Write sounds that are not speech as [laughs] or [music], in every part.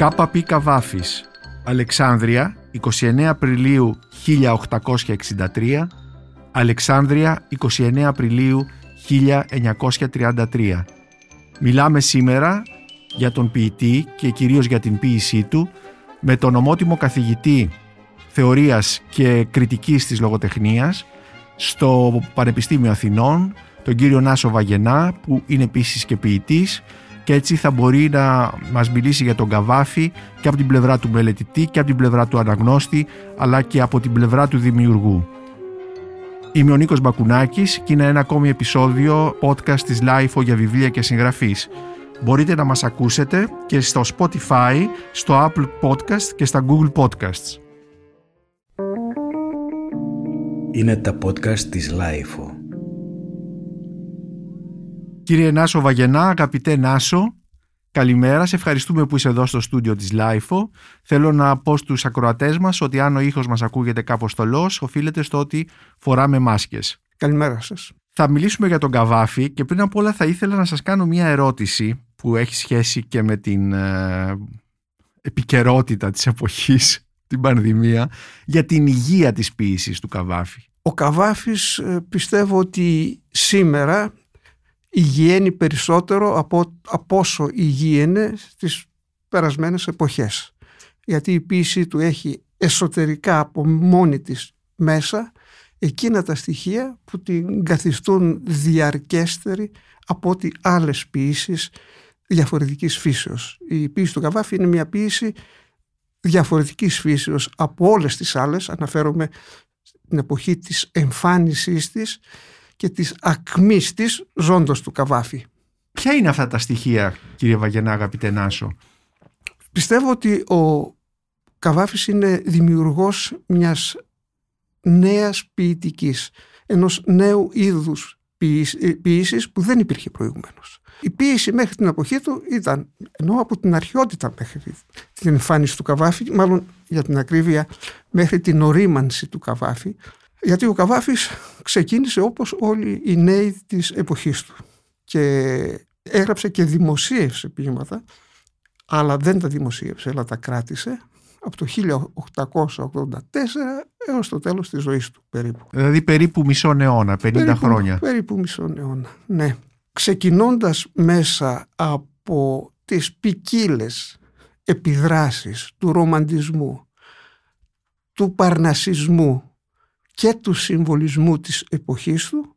Κάπα Πι Καβάφης Αλεξάνδρεια 29 Απριλίου 1863 Αλεξάνδρεια 29 Απριλίου 1933 Μιλάμε σήμερα για τον ποιητή και κυρίως για την ποίησή του με τον ομότιμο καθηγητή θεωρίας και κριτικής της λογοτεχνίας στο Πανεπιστήμιο Αθηνών, τον κύριο Νάσο Βαγενά που είναι επίσης και ποιητής και έτσι θα μπορεί να μας μιλήσει για τον Καβάφη και από την πλευρά του μελετητή και από την πλευρά του αναγνώστη αλλά και από την πλευρά του δημιουργού. Είμαι ο Νίκος Μπακουνάκης και είναι ένα ακόμη επεισόδιο podcast της LIFO για βιβλία και συγγραφής. Μπορείτε να μας ακούσετε και στο Spotify, στο Apple Podcast και στα Google Podcasts. Είναι τα podcast της LIFO. Κύριε Νάσο Βαγενά, αγαπητέ Νάσο, καλημέρα. Σε ευχαριστούμε που είσαι εδώ στο στούντιο της LiFO. Θέλω να πω στους ακροατές μας ότι αν ο ήχος μας ακούγεται κάπως θολός, οφείλεται στο ότι φοράμε μάσκες. Καλημέρα σας. Θα μιλήσουμε για τον Καβάφη και πριν από όλα θα ήθελα να σας κάνω μια ερώτηση που έχει σχέση και με την ε, επικαιρότητα της εποχής, [laughs] την πανδημία, για την υγεία της ποίησης του Καβάφη. Ο Καβάφης ε, πιστεύω ότι σήμερα υγιένει περισσότερο από, από όσο υγιένε στις περασμένες εποχές. Γιατί η ποίησή του έχει εσωτερικά από μόνη της μέσα εκείνα τα στοιχεία που την καθιστούν διαρκέστερη από ό,τι άλλες ποίησεις διαφορετικής φύσεως. Η ποίηση του Καβάφη είναι μια ποίηση διαφορετικής φύσεως από όλες τις άλλες. Αναφέρομαι την εποχή της εμφάνισής της και της ακμής της ζώντος του Καβάφη. Ποια είναι αυτά τα στοιχεία κύριε Βαγενά αγαπητέ Νάσο; Πιστεύω ότι ο Καβάφης είναι δημιουργός μιας νέας ποιητικής, ενός νέου είδους ποιήσης που δεν υπήρχε προηγουμένως. Η ποίηση μέχρι την εποχή του ήταν, ενώ από την αρχαιότητα μέχρι την εμφάνιση του Καβάφη, μάλλον για την ακρίβεια μέχρι την ορίμανση του Καβάφη, γιατί ο Καβάφης ξεκίνησε όπως όλοι οι νέοι της εποχής του και έγραψε και δημοσίευσε ποίηματα αλλά δεν τα δημοσίευσε, αλλά τα κράτησε από το 1884 έως το τέλος της ζωής του περίπου. Δηλαδή περίπου μισό αιώνα, 50 χρόνια. Περίπου μισό αιώνα, ναι. Ξεκινώντας μέσα από τις ποικίλες επιδράσεις του ρομαντισμού, του παρνασισμού και του συμβολισμού της εποχής του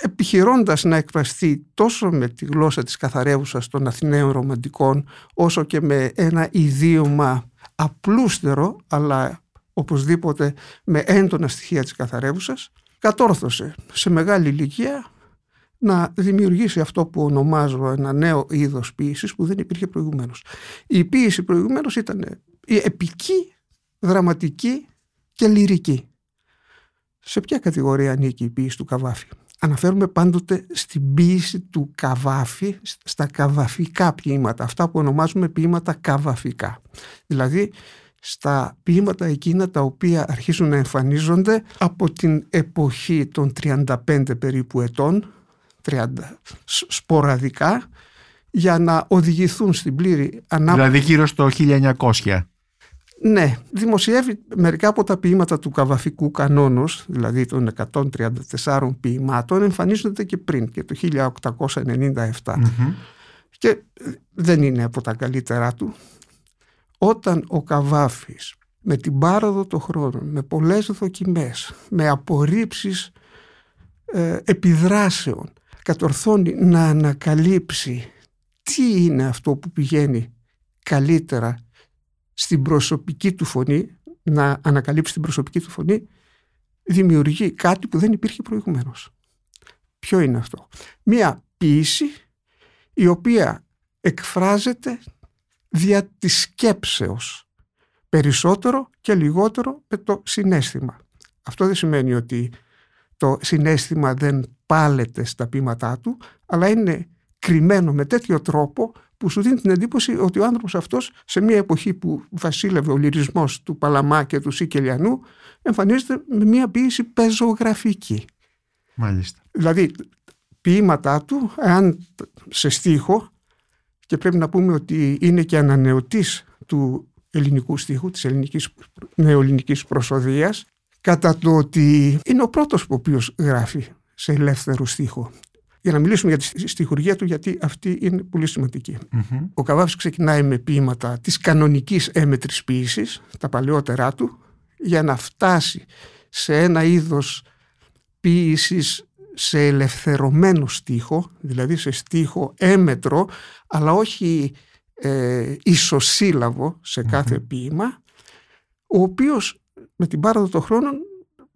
επιχειρώντας να εκφραστεί τόσο με τη γλώσσα της καθαρεύουσας των Αθηναίων ρομαντικών όσο και με ένα ιδίωμα απλούστερο αλλά οπωσδήποτε με έντονα στοιχεία της καθαρεύουσας κατόρθωσε σε μεγάλη ηλικία να δημιουργήσει αυτό που ονομάζω ένα νέο είδος ποίησης που δεν υπήρχε προηγουμένως. Η ποίηση προηγουμένως ήταν η επική, δραματική και λυρική. Σε ποια κατηγορία ανήκει η ποίηση του Καβάφη; Αναφέρουμε πάντοτε στην ποίηση του Καβάφη στα καβαφικά ποίηματα, αυτά που ονομάζουμε ποίηματα καβαφικά. Δηλαδή στα ποίηματα εκείνα τα οποία αρχίζουν να εμφανίζονται από την εποχή των 35 περίπου ετών, 30 σποραδικά, για να οδηγηθούν στην πλήρη ανάπτυξη. Δηλαδή γύρω στο 1900. Ναι, δημοσιεύει μερικά από τα ποίηματα του καβαφικού κανόνος, δηλαδή των 134 ποιημάτων, εμφανίζονται και πριν, και το 1897. Και δεν είναι από τα καλύτερά του. Όταν ο Καβάφης με την πάροδο των χρόνων, με πολλές δοκιμές, με απορρίψεις ε, επιδράσεων, κατορθώνει να ανακαλύψει τι είναι αυτό που πηγαίνει καλύτερα στην προσωπική του φωνή, να ανακαλύψει την προσωπική του φωνή, δημιουργεί κάτι που δεν υπήρχε προηγουμένως. Ποιο είναι αυτό; Μία ποίηση η οποία εκφράζεται δια της σκέψεως περισσότερο και λιγότερο με το συνέστημα. Αυτό δεν σημαίνει ότι το συνέστημα δεν πάλεται στα πείματά του, αλλά είναι κρυμμένο με τέτοιο τρόπο που σου δίνει την εντύπωση ότι ο άνθρωπος αυτός σε μια εποχή που βασίλευε ο λυρισμός του Παλαμά και του Σικελιανού εμφανίζεται με μια ποίηση πεζογραφική. Μάλιστα. Δηλαδή ποίηματά του, εάν σε στίχο και πρέπει να πούμε ότι είναι και ανανεωτής του ελληνικού στίχου, της ελληνικής, νεοελληνικής προσοδίας, κατά το ότι είναι ο πρώτος που ο οποίος γράφει σε ελεύθερο στίχο. Για να μιλήσουμε για τη στιχουργία του, γιατί αυτή είναι πολύ Ο Καβάφης ξεκινάει με ποίηματα της κανονικής έμετρης ποίησης, τα παλαιότερά του, για να φτάσει σε ένα είδος ποίησης σε ελευθερωμένο στίχο, δηλαδή σε στίχο έμετρο, αλλά όχι ε, ισοσύλλαβο σε κάθε ποίημα, ο οποίος με την πάροδο των χρόνων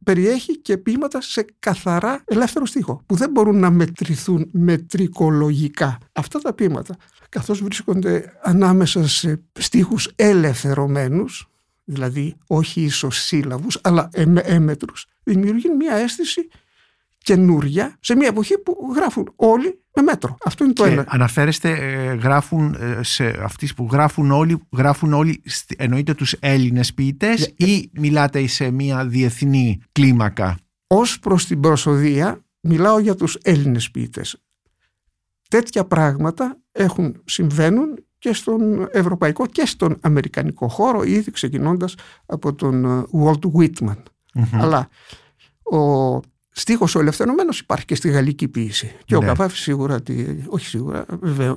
περιέχει και ποίηματα σε καθαρά ελεύθερο στίχο, που δεν μπορούν να μετρηθούν μετρικολογικά. Αυτά τα ποίηματα, καθώς βρίσκονται ανάμεσα σε στίχους ελευθερωμένους, δηλαδή όχι ισοσύλλαβους, αλλά έμετρους, δημιουργούν μια αίσθηση καινούρια σε μια εποχή που γράφουν όλοι με μέτρο. Αυτό είναι το ένα. Αναφέρεστε, ε, γράφουν ε, σε αυτοί που γράφουν όλοι, γράφουν όλοι εννοείται τους Έλληνες ποιητές ή μιλάτε σε μια διεθνή κλίμακα; Ως προς την προσοδία μιλάω για τους Έλληνες ποιητές. Τέτοια πράγματα έχουν, συμβαίνουν και στον ευρωπαϊκό και στον αμερικανικό χώρο ήδη ξεκινώντας από τον ε, Walt Whitman. Αλλά ο Στίχος ο ελευθερωμένος υπάρχει και στη γαλλική ποιήση. Και ο ναι. Καβάφη σίγουρα, όχι σίγουρα,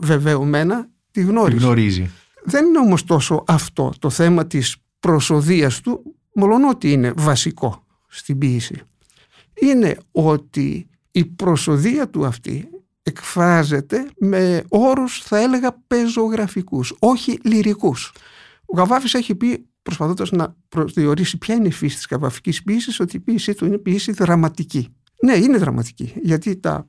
βεβαιωμένα τη γνώριζε. γνωρίζει. Δεν είναι όμως τόσο αυτό το θέμα της προσοδίας του, μόνο ότι είναι βασικό στην ποιήση. Είναι ότι η προσοδία του αυτή εκφράζεται με όρους θα έλεγα πεζογραφικούς, όχι λυρικούς. Ο Καβάφης έχει πει προσπαθώντας να προσδιορίσει ποια είναι η φύση της καβαφικής ποιήσης, ότι η ποιήσή του είναι ποιήση δραματική. Ναι, είναι δραματική, γιατί τα,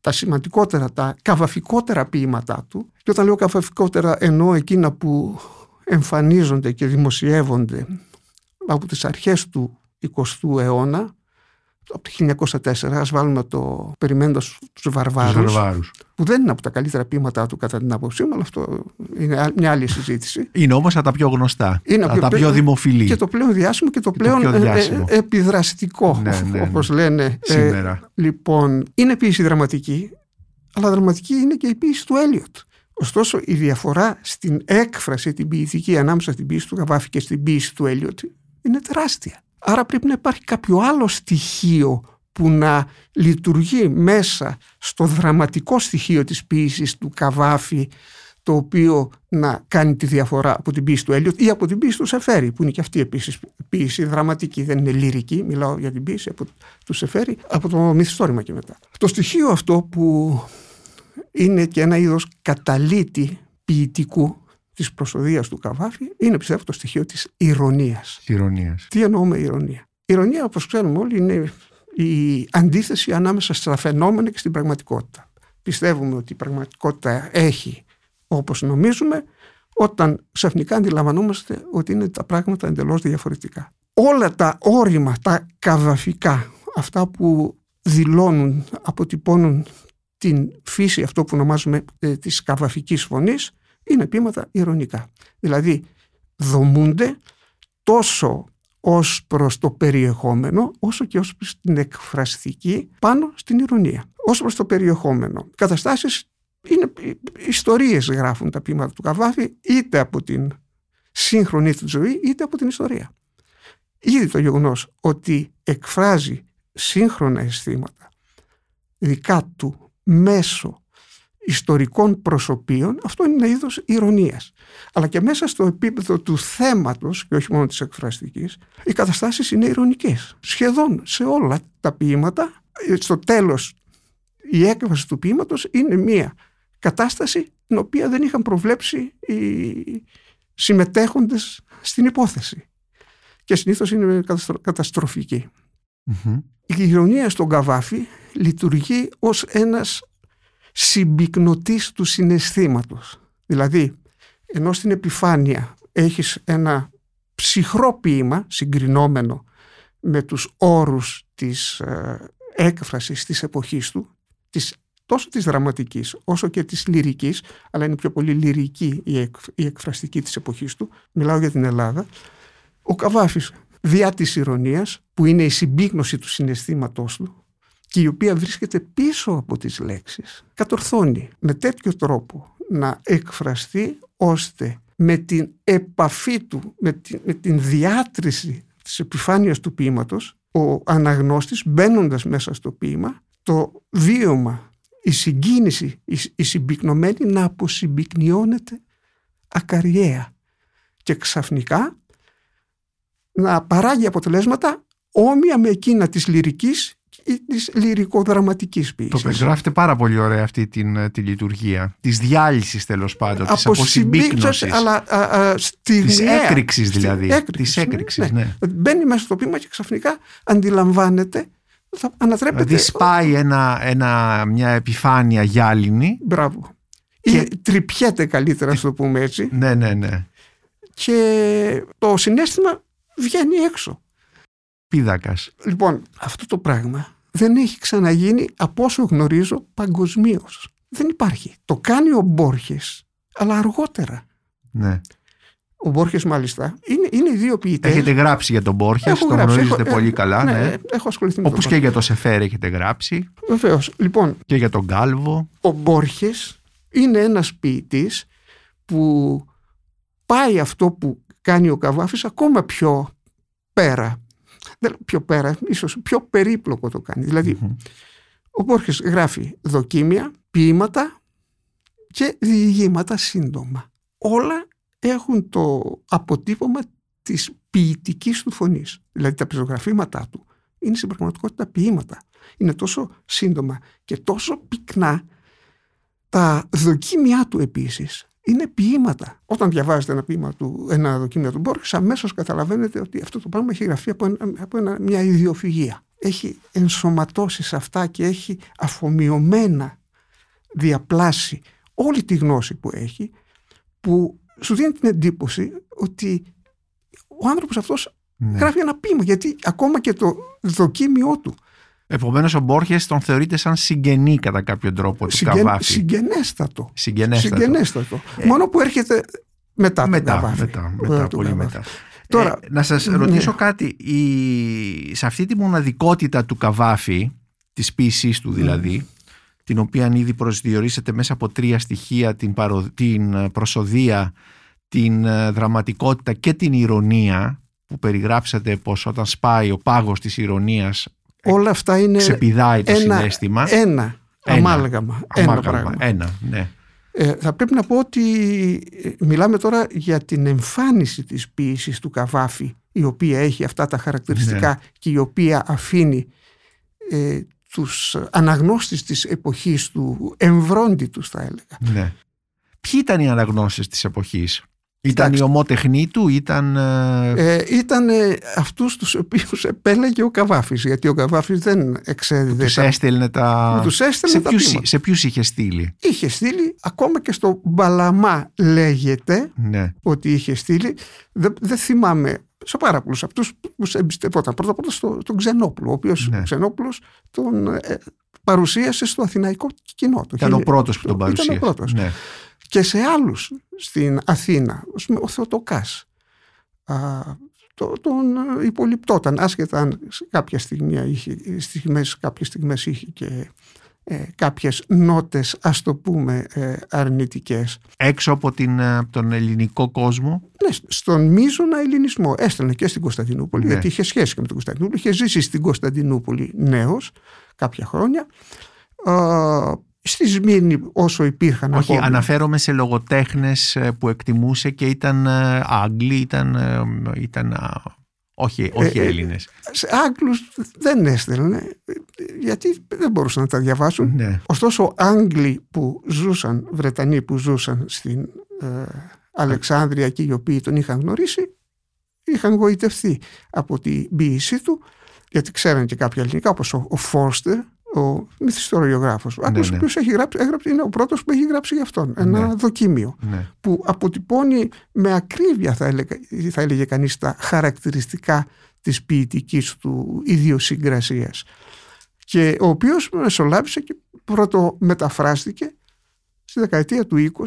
τα σημαντικότερα, τα καβαφικότερα ποίηματά του, και όταν λέω καβαφικότερα εννοώ εκείνα που εμφανίζονται και δημοσιεύονται από τις αρχές του 20ου αιώνα, από το 1904, ας βάλουμε το «Περιμένοντας τους βαρβάρους», βαρβάρους, που δεν είναι από τα καλύτερα ποίηματά του κατά την άποψή μου, αλλά αυτό είναι μια άλλη συζήτηση. Είναι όμως από τα πιο γνωστά, είναι από τα πιο δημοφιλή. Και το πλέον διάσημο και το πλέον ε, ε, επιδραστικό, ναι, ναι, ναι. όπως λένε. Ε, Σήμερα. λοιπόν, είναι ποιήση δραματική, αλλά δραματική είναι και η ποιήση του Έλιοτ. Ωστόσο, η διαφορά στην έκφραση, την ποιητική ανάμεσα στην ποιήση του Καβάφη και στην ποιήση του Έλιοτ είναι τεράστια. Άρα πρέπει να υπάρχει κάποιο άλλο στοιχείο που να λειτουργεί μέσα στο δραματικό στοιχείο της ποίησης του Καβάφη το οποίο να κάνει τη διαφορά από την ποίηση του Έλιοτ ή από την ποίηση του Σεφέρη που είναι και αυτή επίσης ποίηση δραματική, δεν είναι λυρική, μιλάω για την ποίηση από, του Σεφέρη από το μυθιστόρημα και μετά. Το στοιχείο αυτό που είναι και ένα είδος καταλήτη ποιητικού Της προσοδίας του Καβάφη είναι πιστεύω το στοιχείο της ηρωνίας. Ηρωνίας. Τι εννοούμε ηρωνία; Η ηρωνία όπως ξέρουμε όλοι είναι η αντίθεση ανάμεσα στα φαινόμενα και στην πραγματικότητα. Πιστεύουμε ότι η πραγματικότητα έχει όπως νομίζουμε όταν ξαφνικά αντιλαμβανόμαστε ότι είναι τα πράγματα εντελώς διαφορετικά. Όλα τα όρημα, τα καβαφικά, αυτά που δηλώνουν, αποτυπώνουν την φύση αυτό που ονομάζουμε ε, της καβαφικής φωνής είναι ποίηματα ηρωνικά. Δηλαδή δομούνται τόσο ως προς το περιεχόμενο όσο και ως προς την εκφραστική πάνω στην ηρωνία. Ως προς το περιεχόμενο. Καταστάσεις είναι ιστορίες γράφουν τα ποίηματα του Καβάφη είτε από την σύγχρονη του ζωή είτε από την ιστορία. Ήδη το γεγονός ότι εκφράζει σύγχρονα αισθήματα δικά του μέσω ιστορικών προσωπείων, αυτό είναι ένα είδος ηρωνίας. Αλλά και μέσα στο επίπεδο του θέματος, και όχι μόνο της εκφραστικής, οι καταστάσεις είναι ηρωνικές. Σχεδόν σε όλα τα ποίηματα, στο τέλος η έκβαση του ποίηματος είναι μία κατάσταση την οποία δεν είχαν προβλέψει οι συμμετέχοντες στην υπόθεση. Και συνήθως είναι καταστροφική. Η ηρωνία στον Καβάφη λειτουργεί ως ένας συμπυκνωτής του συναισθήματος. Δηλαδή, ενώ στην επιφάνεια έχεις ένα ψυχρό ποίημα συγκρινόμενο με τους όρους της ε, έκφρασης της εποχής του, της, τόσο της δραματικής όσο και της λυρικής, αλλά είναι πιο πολύ λυρική η, η εκφραστική της εποχής του, μιλάω για την Ελλάδα, ο Καβάφης διά της ηρωνίας, που είναι η συμπύκνωση του συναισθήματός του, και η οποία βρίσκεται πίσω από τις λέξεις κατορθώνει με τέτοιο τρόπο να εκφραστεί ώστε με την επαφή του, με την, με την διάτρηση της επιφάνειας του ποίηματος ο αναγνώστης μπαίνοντας μέσα στο ποίημα το βίωμα, η συγκίνηση, η, η συμπυκνωμένη να αποσυμπυκνιώνεται ακαριέα και ξαφνικά να παράγει αποτελέσματα όμοια με εκείνα της λυρικής ή της λυρικοδραματικής ποιήσης. Το περιγράφετε πάρα πολύ ωραία αυτή την, ε, τη λειτουργία της διάλυσης τέλος πάντων, της αποσυμπίκνωσης. Αλλά α, α, της έκρηξης δηλαδή. Έκρηξης, της έκρηξης, ναι. ναι. Μπαίνει μέσα στο πείμα και ξαφνικά αντιλαμβάνεται θα ανατρέπεται. Δηλαδή σπάει ένα, ένα, μια επιφάνεια γυάλινη. Μπράβο. Και... Ή τρυπιέται καλύτερα, να το πούμε έτσι. Ναι, ναι, ναι. Και το συνέστημα βγαίνει έξω. Πίδακας. Λοιπόν, αυτό το πράγμα δεν έχει ξαναγίνει από όσο γνωρίζω παγκοσμίως. Δεν υπάρχει. Το κάνει ο Μπόρχες, αλλά αργότερα. Ναι. Ο Μπόρχες μάλιστα είναι, είναι οι δύο ποιητές. Έχετε γράψει για τον Μπόρχες, τον γνωρίζετε έχω, πολύ καλά. Ναι, ναι. έχω ασχοληθεί με Όπως και για το Σεφέρ έχετε γράψει. Βεβαίως. Λοιπόν, και για τον Κάλβο. Ο Μπόρχες είναι ένας ποιητής που πάει αυτό που κάνει ο Καβάφης ακόμα πιο πέρα. Πιο πέρα, ίσως πιο περίπλοκο το κάνει. Δηλαδή, ο Μπόρχες γράφει δοκίμια, ποίηματα και διηγήματα σύντομα. Όλα έχουν το αποτύπωμα της ποιητικής του φωνής. Δηλαδή τα πεζογραφήματά του είναι στην πραγματικότητα ποίηματα. Είναι τόσο σύντομα και τόσο πυκνά. Τα δοκίμια του επίσης είναι ποίηματα. Όταν διαβάζετε ένα ποίημα του, ένα δοκίμιο του Μπόρχης, αμέσως καταλαβαίνετε ότι αυτό το πράγμα έχει γραφεί από, από ένα, μια ιδιοφυγία. Έχει ενσωματώσει σε αυτά και έχει αφομοιωμένα διαπλάσει όλη τη γνώση που έχει, που σου δίνει την εντύπωση ότι ο άνθρωπος αυτός ναι. γράφει ένα ποίημα, γιατί ακόμα και το δοκίμιό του Επομένως, ο Μπόρχες τον θεωρείται σαν συγγενή κατά κάποιο τρόπο του Συγγεν, Καβάφη. Συγγενέστατο. Συγγενέστατο. Συγγενέστατο. Ε, Μόνο που έρχεται μετά, μετά τον Καβάφη. Μετά, μετά, πολύ μετά. Τώρα, ε, να σας ναι. ρωτήσω κάτι. Η, σε αυτή τη μοναδικότητα του Καβάφη, της ποιησής του δηλαδή, την οποία ήδη προσδιορίσετε μέσα από τρία στοιχεία, την, παρο, την προσοδία, την ε, δραματικότητα και την ηρωνία, που περιγράψατε πως όταν σπάει ο πάγος της ηρωνίας Όλα αυτά είναι ξεπηδάει το ένα, συνέστημα. Ένα, ένα αμάλγαμα. αμάλγαμα ένα, ένα, ναι. Ε, θα πρέπει να πω ότι ε, μιλάμε τώρα για την εμφάνιση της ποίησης του Καβάφη η οποία έχει αυτά τα χαρακτηριστικά Ναι. και η οποία αφήνει ε, τους αναγνώστες της εποχής του εμβρόντιτους θα έλεγα. ναι. Ποιοι ήταν οι αναγνώστες της εποχής; Ήταν Κοιτάξτε. η ομότεχνή του, ήταν... ε, Ε, ήταν ε, αυτούς τους οποίους επέλεγε ο Καβάφης γιατί ο Καβάφης δεν εξέδιδε τους τα- έστελνε τα... τους έστελνε σε, τα ποιους, ποίηματα. σε ποιους είχε στείλει; Είχε στείλει ακόμα και στο Μπαλαμά λέγεται Ναι. ότι είχε στείλει. Δεν, δεν θυμάμαι σε πάρα πολλούς αυτούς που σε εμπιστευόταν. Πρώτα απ' όλα στο, στον Ξενόπουλο, ο οποίος Ναι. ο Ξενόπουλος τον ε, παρουσίασε στο αθηναϊκό κοινό. Το Ήταν ο χίλια- πρώτος που τον Ήταν ο παρουσίασε. πρώτος. Ναι. Και σε άλλους στην Αθήνα, ας πούμε, ο Θεοτοκάς, α, το, τον ε, υπολοιπτόταν, άσχετα αν σε κάποια στιγμή είχε, στιγμές, κάποιες στιγμές είχε και ε, κάποιες νότες, ας το πούμε, ε, αρνητικές. Έξω από, την, ε, από τον ελληνικό κόσμο. Ναι, στον μείζωνα ελληνισμό. Έστελνε και στην Κωνσταντινούπολη, Ναι. γιατί είχε σχέση και με την Κωνσταντινούπολη. Είχε ζήσει στην Κωνσταντινούπολη νέος κάποια χρόνια. Α, στη Σμύρνη όσο υπήρχαν Όχι, ακόμη. αναφέρομαι σε λογοτέχνες ε, που εκτιμούσε και ήταν ε, Άγγλοι, ήταν, ε, ήταν α, όχι, όχι Ε, ε, Έλληνες. Σε Άγγλους δεν έστελνε, γιατί δεν μπορούσαν να τα διαβάσουν. Ναι. Ωστόσο, Άγγλοι που ζούσαν, Βρετανοί που ζούσαν στην ε, Αλεξάνδρεια και οι οποίοι τον είχαν γνωρίσει, είχαν γοητευτεί από την ποίησή του, γιατί ξέραν και κάποια ελληνικά, όπως ο, ο Φόρστερ, ο μυθιστοριογράφος, ο Ναι, Άγγλος, ναι. ο οποίος έχει γράψει, έγραψε, είναι ο πρώτος που έχει γράψει γι' αυτόν, ένα Ναι. δοκίμιο ναι. που αποτυπώνει με ακρίβεια θα έλεγε, θα έλεγε κανείς τα χαρακτηριστικά της ποιητικής του ιδιοσυγκρασίας και ο οποίος μεσολάβησε και πρώτο μεταφράστηκε στη δεκαετία του 20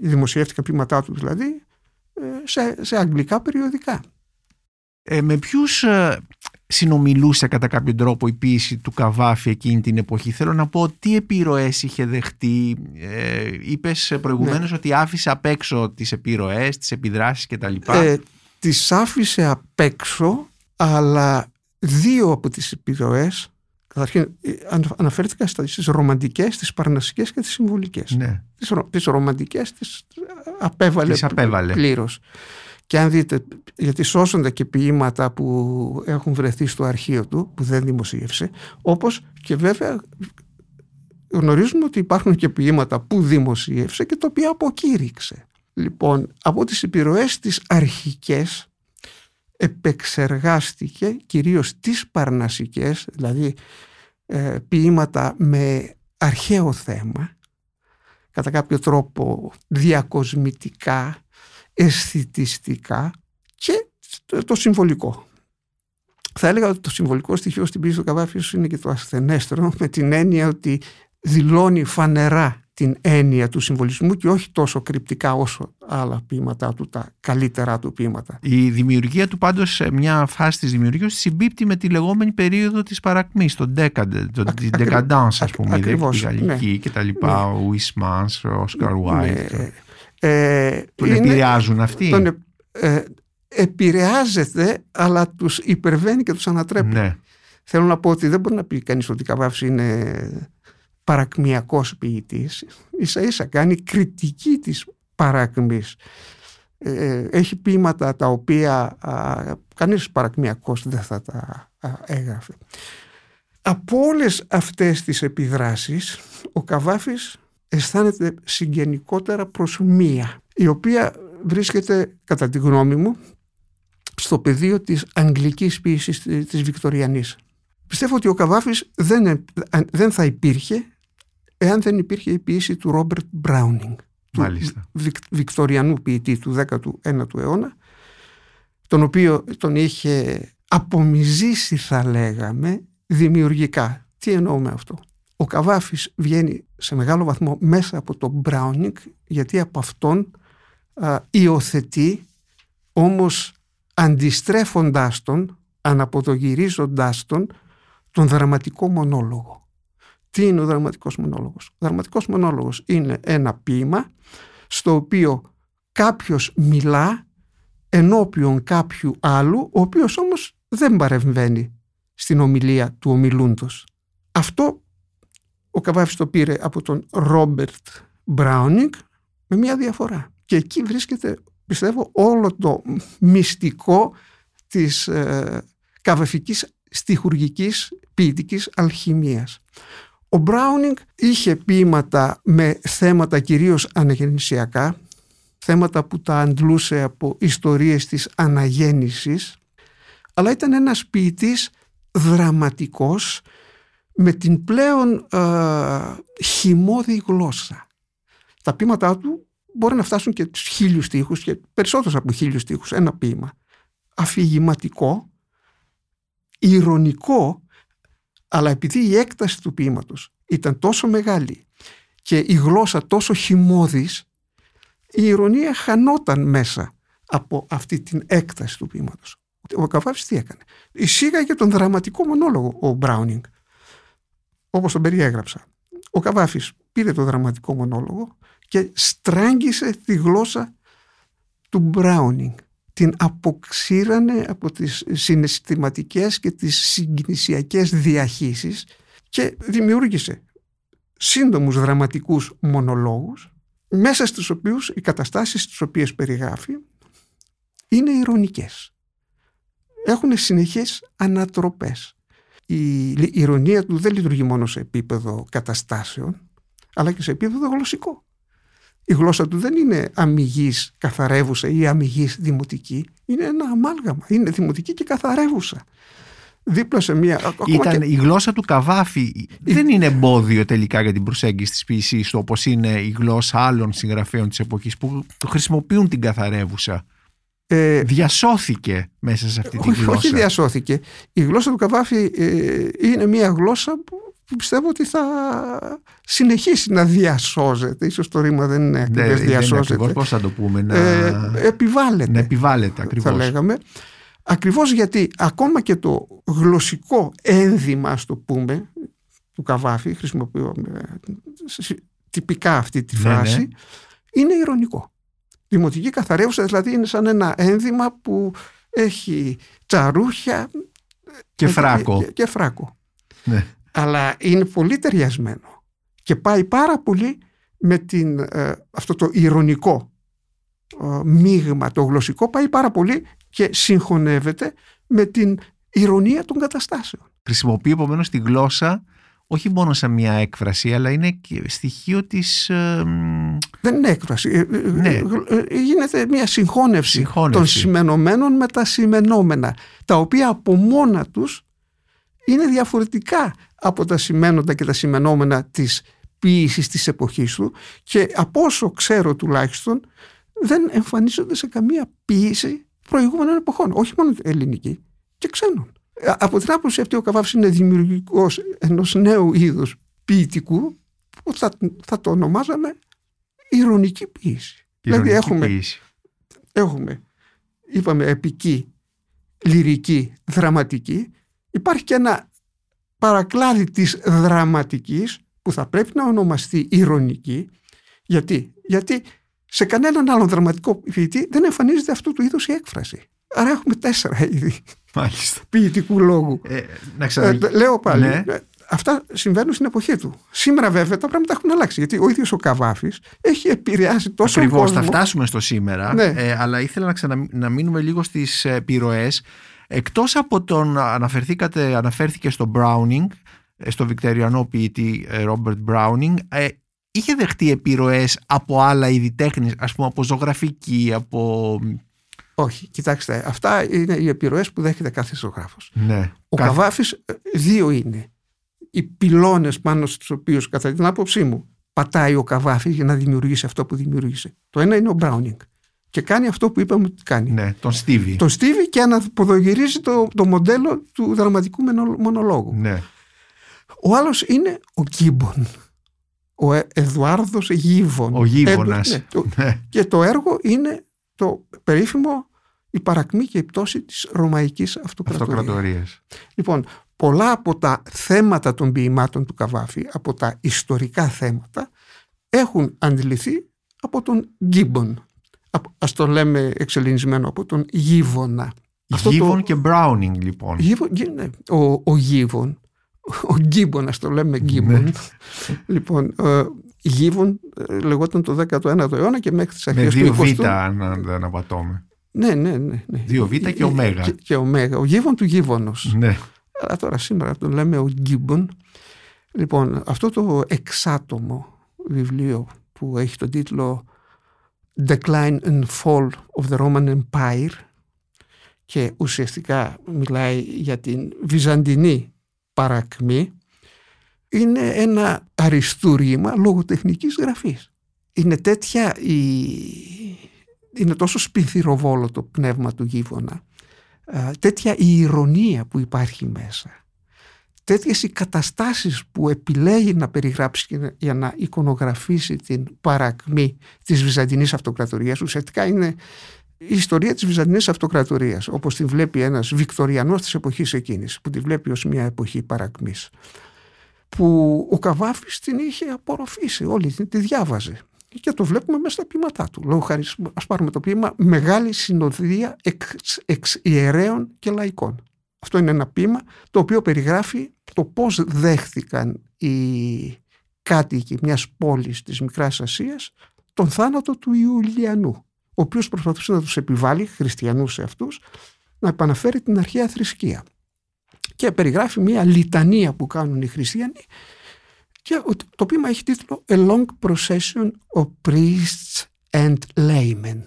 δημοσιεύτηκαν ποιήματά του δηλαδή ε, σε, σε αγγλικά περιοδικά Ε, με ποιους, ε, συνομιλούσε κατά κάποιο τρόπο η ποίηση του Καβάφη εκείνη την εποχή. Θέλω να πω τι επιρροές είχε δεχτεί; Ε, είπες προηγουμένως ναι. ότι άφησε απ' έξω τις επιρροές, τις επιδράσεις κτλ. Ε, τις άφησε απ' έξω, αλλά δύο από τις επιρροές Καταρχήν ε, αναφέρθηκα στις ρομαντικές, τις παρνασικές και τις συμβολικές. Ναι. Τις, τις ρομαντικές τις απέβαλε, τις απέβαλε. πλήρως. Και αν δείτε, γιατί σώσονται και ποίηματα που έχουν βρεθεί στο αρχείο του, που δεν δημοσίευσε, όπως και βέβαια γνωρίζουμε ότι υπάρχουν και ποίηματα που δημοσίευσε και τα οποία αποκήρυξε. Λοιπόν, από τις επιρροές τις αρχικές επεξεργάστηκε κυρίως τις παρνασικές, δηλαδή ε, ποίηματα με αρχαίο θέμα, κατά κάποιο τρόπο διακοσμητικά, αισθητιστικά και το, συμβολικό. Θα έλεγα ότι το συμβολικό στοιχείο στην πίστη του Καβάφιου είναι και το ασθενέστερο με την έννοια ότι δηλώνει φανερά την έννοια του συμβολισμού και όχι τόσο κρυπτικά όσο άλλα ποίηματά του, τα καλύτερά του ποίηματα. Η δημιουργία του πάντως σε μια φάση της δημιουργίας συμπίπτει με τη λεγόμενη περίοδο της παρακμής, τον decadence, τον decadence ας πούμε, ακριβώς, η γαλλική ναι. και τα λοιπά, ναι. ο Ισμάνς, ο Όσκαρ Βάιτ. Ναι. Ε, τον επηρεάζουν αυτοί. Τον, ε, επηρεάζεται αλλά τους υπερβαίνει και τους ανατρέπει. Ναι. Θέλω να πω ότι δεν μπορεί να πει κανείς ότι η Καβάφης είναι παρακμιακός ποιητής, ίσα ίσα κάνει κριτική της παρακμής. Ε, έχει ποίηματα τα οποία α, κανείς παρακμιακός δεν θα τα έγραφε. Από όλες αυτές τις επιδράσεις ο Καβάφης αισθάνεται συγγενικότερα προς μία η οποία βρίσκεται κατά τη γνώμη μου στο πεδίο της αγγλικής ποιήσης της Βικτοριανής. Πιστεύω ότι ο Καβάφης δεν, δεν θα υπήρχε εάν δεν υπήρχε η ποιήση του Ρόμπερτ Μπράουνινγκ, του βικτοριανού ποιητή του 19ου αιώνα, τον οποίο τον είχε απομυζήσει θα λέγαμε δημιουργικά. Τι εννοώ με αυτό; Ο Καβάφης βγαίνει σε μεγάλο βαθμό μέσα από τον Μπράουνινγκ γιατί από αυτόν α, υιοθετεί όμως αντιστρέφοντάς τον, αναποδογυρίζοντάς τον, τον δραματικό μονόλογο. Τι είναι ο δραματικός μονόλογος; Ο δραματικός μονόλογος είναι ένα ποίημα στο οποίο κάποιος μιλά ενώπιον κάποιου άλλου, ο οποίος όμως δεν παρεμβαίνει στην ομιλία του ομιλούντος. Αυτό ο Καβάφης το πήρε από τον Ρόμπερτ Μπράουνινγκ με μια διαφορά. Και εκεί βρίσκεται, πιστεύω, όλο το μυστικό της ε, καβαφικής στιχουργικής ποιητικής αλχημίας. Ο Μπράουνινγκ είχε ποίηματα με θέματα κυρίως αναγεννησιακά, θέματα που τα αντλούσε από ιστορίες της αναγέννησης, αλλά ήταν ένας ποιητής δραματικός με την πλέον ε, χυμώδη γλώσσα. Τα ποίηματά του μπορεί να φτάσουν και τους χίλιους στίχους και περισσότερους από χίλιους στίχους, ένα ποίημα. Αφηγηματικό, ηρωνικό αλλά επειδή η έκταση του ποίηματος ήταν τόσο μεγάλη και η γλώσσα τόσο χυμώδης, η ηρωνία χανόταν μέσα από αυτή την έκταση του ποίηματος. Ο Καβάφης τι έκανε; Εισήγαγε τον δραματικό μονόλογο ο Μπράουνινγκ, όπως τον περιέγραψα. Ο Καβάφης πήρε τον δραματικό μονόλογο και στράγγισε τη γλώσσα του Μπράουνινγκ την αποξήρανε από τις συναισθηματικές και τις συγκινησιακές διαχύσεις και δημιούργησε σύντομους δραματικούς μονολόγους μέσα στους οποίους οι καταστάσεις τις οποίες περιγράφει είναι ηρωνικές. Έχουν συνεχές ανατροπές. Η ηρωνία του δεν λειτουργεί μόνο σε επίπεδο καταστάσεων αλλά και σε επίπεδο γλωσσικό η γλώσσα του δεν είναι αμυγής καθαρεύουσα ή αμυγής δημοτική. Είναι ένα αμάλγαμα. Είναι δημοτική και καθαρεύουσα. Δίπλα σε μια... Ήταν, Η γλώσσα του Καβάφη δεν είναι εμπόδιο τελικά για την προσέγγιση της ποιησής του όπως είναι η γλώσσα άλλων συγγραφέων της εποχής που χρησιμοποιούν την καθαρεύουσα. Ε, διασώθηκε μέσα σε αυτή τη γλώσσα. Όχι διασώθηκε. Η γλώσσα του Καβάφη ε, είναι μια γλώσσα που που πιστεύω ότι θα συνεχίσει να διασώζεται. Ίσως το ρήμα δεν είναι ακριβώς ναι, διασώζεται. Ακριβώς, πώς θα το πούμε. Να... Ε, επιβάλλεται. Να επιβάλλεται ακριβώς. Θα λέγαμε. Ακριβώς γιατί ακόμα και το γλωσσικό ένδυμα, ας το πούμε, του Καβάφη, χρησιμοποιώ τυπικά αυτή τη Ναι, φράση, ναι. είναι ηρωνικό. Δημοτική καθαρεύουσα δηλαδή είναι σαν ένα ένδυμα που έχει τσαρούχια Και ε, φράκο. και, και φράκο. Ναι. Αλλά είναι πολύ ταιριασμένο και πάει πάρα πολύ με την, ε, αυτό το ηρωνικό ε, μείγμα, το γλωσσικό πάει πάρα πολύ και συγχωνεύεται με την ηρωνία των καταστάσεων. Χρησιμοποιεί επομένως τη γλώσσα όχι μόνο σαν μια έκφραση, αλλά είναι και στοιχείο της ε, μ, Δεν είναι έκφραση. Ε, ε, Ναι. ε, ε, Γίνεται μια συγχώνευση, Συγχώνευση. των σημενωμένων με τα σημενόμενα, τα οποία από μόνα τους είναι διαφορετικά από τα σημαίνοντα και τα σημενόμενα της ποίησης της εποχής του και από όσο ξέρω τουλάχιστον δεν εμφανίζονται σε καμία ποίηση προηγούμενων εποχών, όχι μόνο ελληνική και ξένων. Ε, Από την άποψη αυτή ο Καβάφης είναι δημιουργικός ενός νέου είδους ποιητικού που θα, θα το ονομάζαμε ηρωνική ποίηση. δηλαδή ηρωνική έχουμε, ποίηση. έχουμε, είπαμε, επική, λυρική, δραματική. Υπάρχει και ένα παρακλάδι της δραματικής που θα πρέπει να ονομαστεί ηρωνική. Γιατί, Γιατί σε κανέναν άλλον δραματικό ποιητή δεν εμφανίζεται αυτού του είδους η έκφραση. Άρα έχουμε τέσσερα είδη Μάλιστα. ποιητικού λόγου. Ε, να Ε, ξανα... λέω πάλι, Ναι. ε, αυτά συμβαίνουν στην εποχή του. Σήμερα βέβαια τα πράγματα έχουν αλλάξει. Γιατί ο ίδιος ο Καβάφης έχει επηρεάσει τόσο Ακριβώς, κόσμο. θα φτάσουμε στο σήμερα. Ναι. Ε, αλλά ήθελα να, ξανα, να μείνουμε λίγο στις επιρροές. Εκτός από τον αναφερθήκατε, αναφέρθηκε στο Browning, ε, στο βικτεριανό ποιητή ε, Robert Browning, ε, είχε δεχτεί επιρροές από άλλα είδη τέχνης, ας πούμε από ζωγραφική, από... Όχι, κοιτάξτε, αυτά είναι οι επιρροές που δέχεται κάθε ζωγράφος. Ναι. Ο Κάθε- Καβάφης ε, δύο είναι. Οι πυλώνες πάνω στους οποίους, κατά την άποψή μου, πατάει ο Καβάφης για να δημιουργήσει αυτό που δημιούργησε. Το ένα είναι ο Μπράουνινγκ και κάνει αυτό που είπαμε ότι κάνει. Ναι, τον Στίβι. Το Στίβι και αναποδογυρίζει το, το μοντέλο του δραματικού μενο- μονολόγου. Ναι. Ο άλλος είναι ο Γκίμπον. Ο Ε- Εδουάρδος Γίβον. Ο Γίβονας. Ε, ναι, το- Ναι. και το έργο είναι το περίφημο η παρακμή και η πτώση της Ρωμαϊκής Αυτοκρατορίας. Αυτοκρατορίες. Λοιπόν, πολλά από τα θέματα των ποιημάτων του Καβάφη, από τα ιστορικά θέματα, έχουν αντιληφθεί από τον Γκίμπον. Από- Ας το λέμε εξελινισμένο από τον Γίβονα. Αυτό το- Γίβον και Browning λοιπόν. Γίβον, γι- ναι, ο, ο Γίβον, ο Γκίμπον, ας το λέμε Γκίμπον. Ναι. λοιπόν, ε, Γίβον ε, λεγόταν το 19ο αιώνα και μέχρι τις Με αρχές του δύο 20ου. β αν δεν απατώμε. Ναι, ναι, ναι. ναι. Δύο β και ωμέγα. Και, και ωμέγα. Ο Γίβον του Γίβονος. Ναι. Αλλά τώρα σήμερα τον λέμε ο Γκίμπον. Λοιπόν, αυτό το εξάτομο βιβλίο που έχει τον τίτλο Decline and Fall of the Roman Empire και ουσιαστικά μιλάει για την βυζαντινή παρακμή είναι ένα αριστούργημα λογοτεχνικής γραφής. Είναι τέτοια η... είναι τόσο σπιθυροβόλο το πνεύμα του Γίβονα α, τέτοια η ηρωνία που υπάρχει μέσα τέτοιες οι καταστάσεις που επιλέγει να περιγράψει και να- για να εικονογραφήσει την παρακμή της Βυζαντινής Αυτοκρατορίας ουσιαστικά είναι η ιστορία της Βυζαντινής Αυτοκρατορίας όπως την βλέπει ένας Βικτοριανός της εποχής εκείνης που τη βλέπει ως μια εποχή παρακμής που ο Καβάφης την είχε απορροφήσει όλη την τη διάβαζε και το βλέπουμε μέσα στα ποίηματά του. Λόγω χάρη, ας πάρουμε το ποίημα «Μεγάλη συνοδεία εξ, εξ ιερέων και λαϊκών». Αυτό είναι ένα ποίημα το οποίο περιγράφει το πώς δέχθηκαν οι κάτοικοι μιας πόλης της Μικράς Ασίας τον θάνατο του Ιουλιανού, ο οποίος προσπαθούσε να τους επιβάλλει, χριστιανούς σε αυτούς, να επαναφέρει την αρχαία θρησκεία. Και περιγράφει μια λιτανία που κάνουν οι χριστιανοί και ο- το ποίημα έχει τίτλο «A long procession of priests and laymen».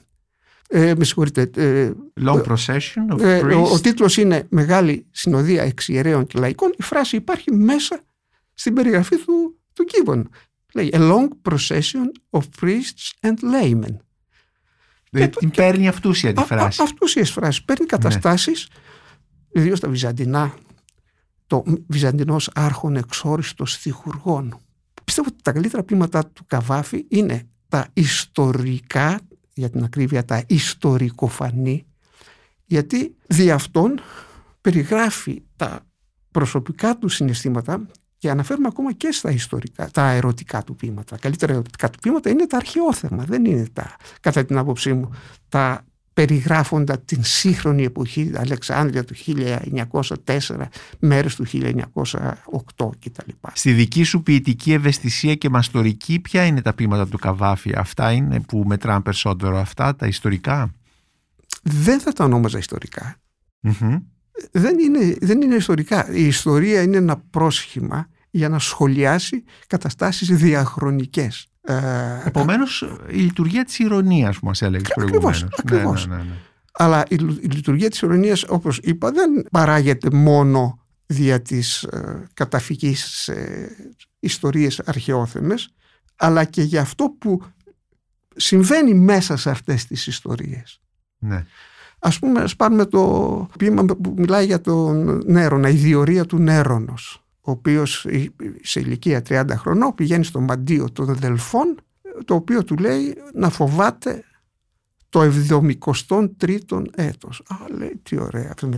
Ε, με συγχωρείτε, ε, Long procession of ε, ο, ο priests. τίτλος είναι «Μεγάλη συνοδεία εξιερέων και λαϊκών». Η φράση υπάρχει μέσα στην περιγραφή του, του Gibbon. Λέει «A long procession of priests and laymen». Ε, την παίρνει αυτούσια τη Α- φράση. α- Αυτούσιες φράσεις. Παίρνει καταστάσεις, ιδίως τα βυζαντινά, το βυζαντινός άρχον εξόριστος θυχουργών. Πιστεύω ότι τα καλύτερα ποίηματα του Καβάφη είναι τα ιστορικά, για την ακρίβεια τα ιστορικοφανή, Γιατί δι' αυτόν περιγράφει τα προσωπικά του συναισθήματα και αναφέρουμε ακόμα και στα ιστορικά, τα ερωτικά του ποίηματα. Τα καλύτερα ερωτικά του ποίηματα είναι τα αρχαιόθερμα, δεν είναι τα, κατά την άποψή μου, τα περιγράφοντα την σύγχρονη εποχή Αλεξάνδρεια του 1904 μέρες του 1908 κτλ. Στη δική σου ποιητική ευαισθησία και μαστορική ποια είναι τα ποίηματα του Καβάφη; Αυτά είναι που μετράνε περισσότερο αυτά τα ιστορικά; Δεν θα τα ονόμαζα δεν, είναι, δεν είναι ιστορικά. Η ιστορία είναι ένα πρόσχημα για να σχολιάσει καταστάσεις διαχρονικές ε, Επομένως, η λειτουργία της ηρωνίας που μας έλεγες προηγουμένως. Ναι, ναι, ναι, ναι, Αλλά η, λειτουργία της ηρωνίας, όπως είπα, δεν παράγεται μόνο δια της ε, καταφυγής σε ιστορίες αρχαιόθεμες, αλλά και για αυτό που συμβαίνει μέσα σε αυτές τις ιστορίες. Ναι. Ας πούμε, ας πάρουμε το ποίημα που μιλάει για τον Νέρονα, η διορία του Νέρονος ο οποίος σε ηλικία 30 χρονών πηγαίνει στο μαντίο των Δελφών το οποίο του λέει να φοβάται το 73ο έτος. Α, λέει, τι ωραία. Αυτό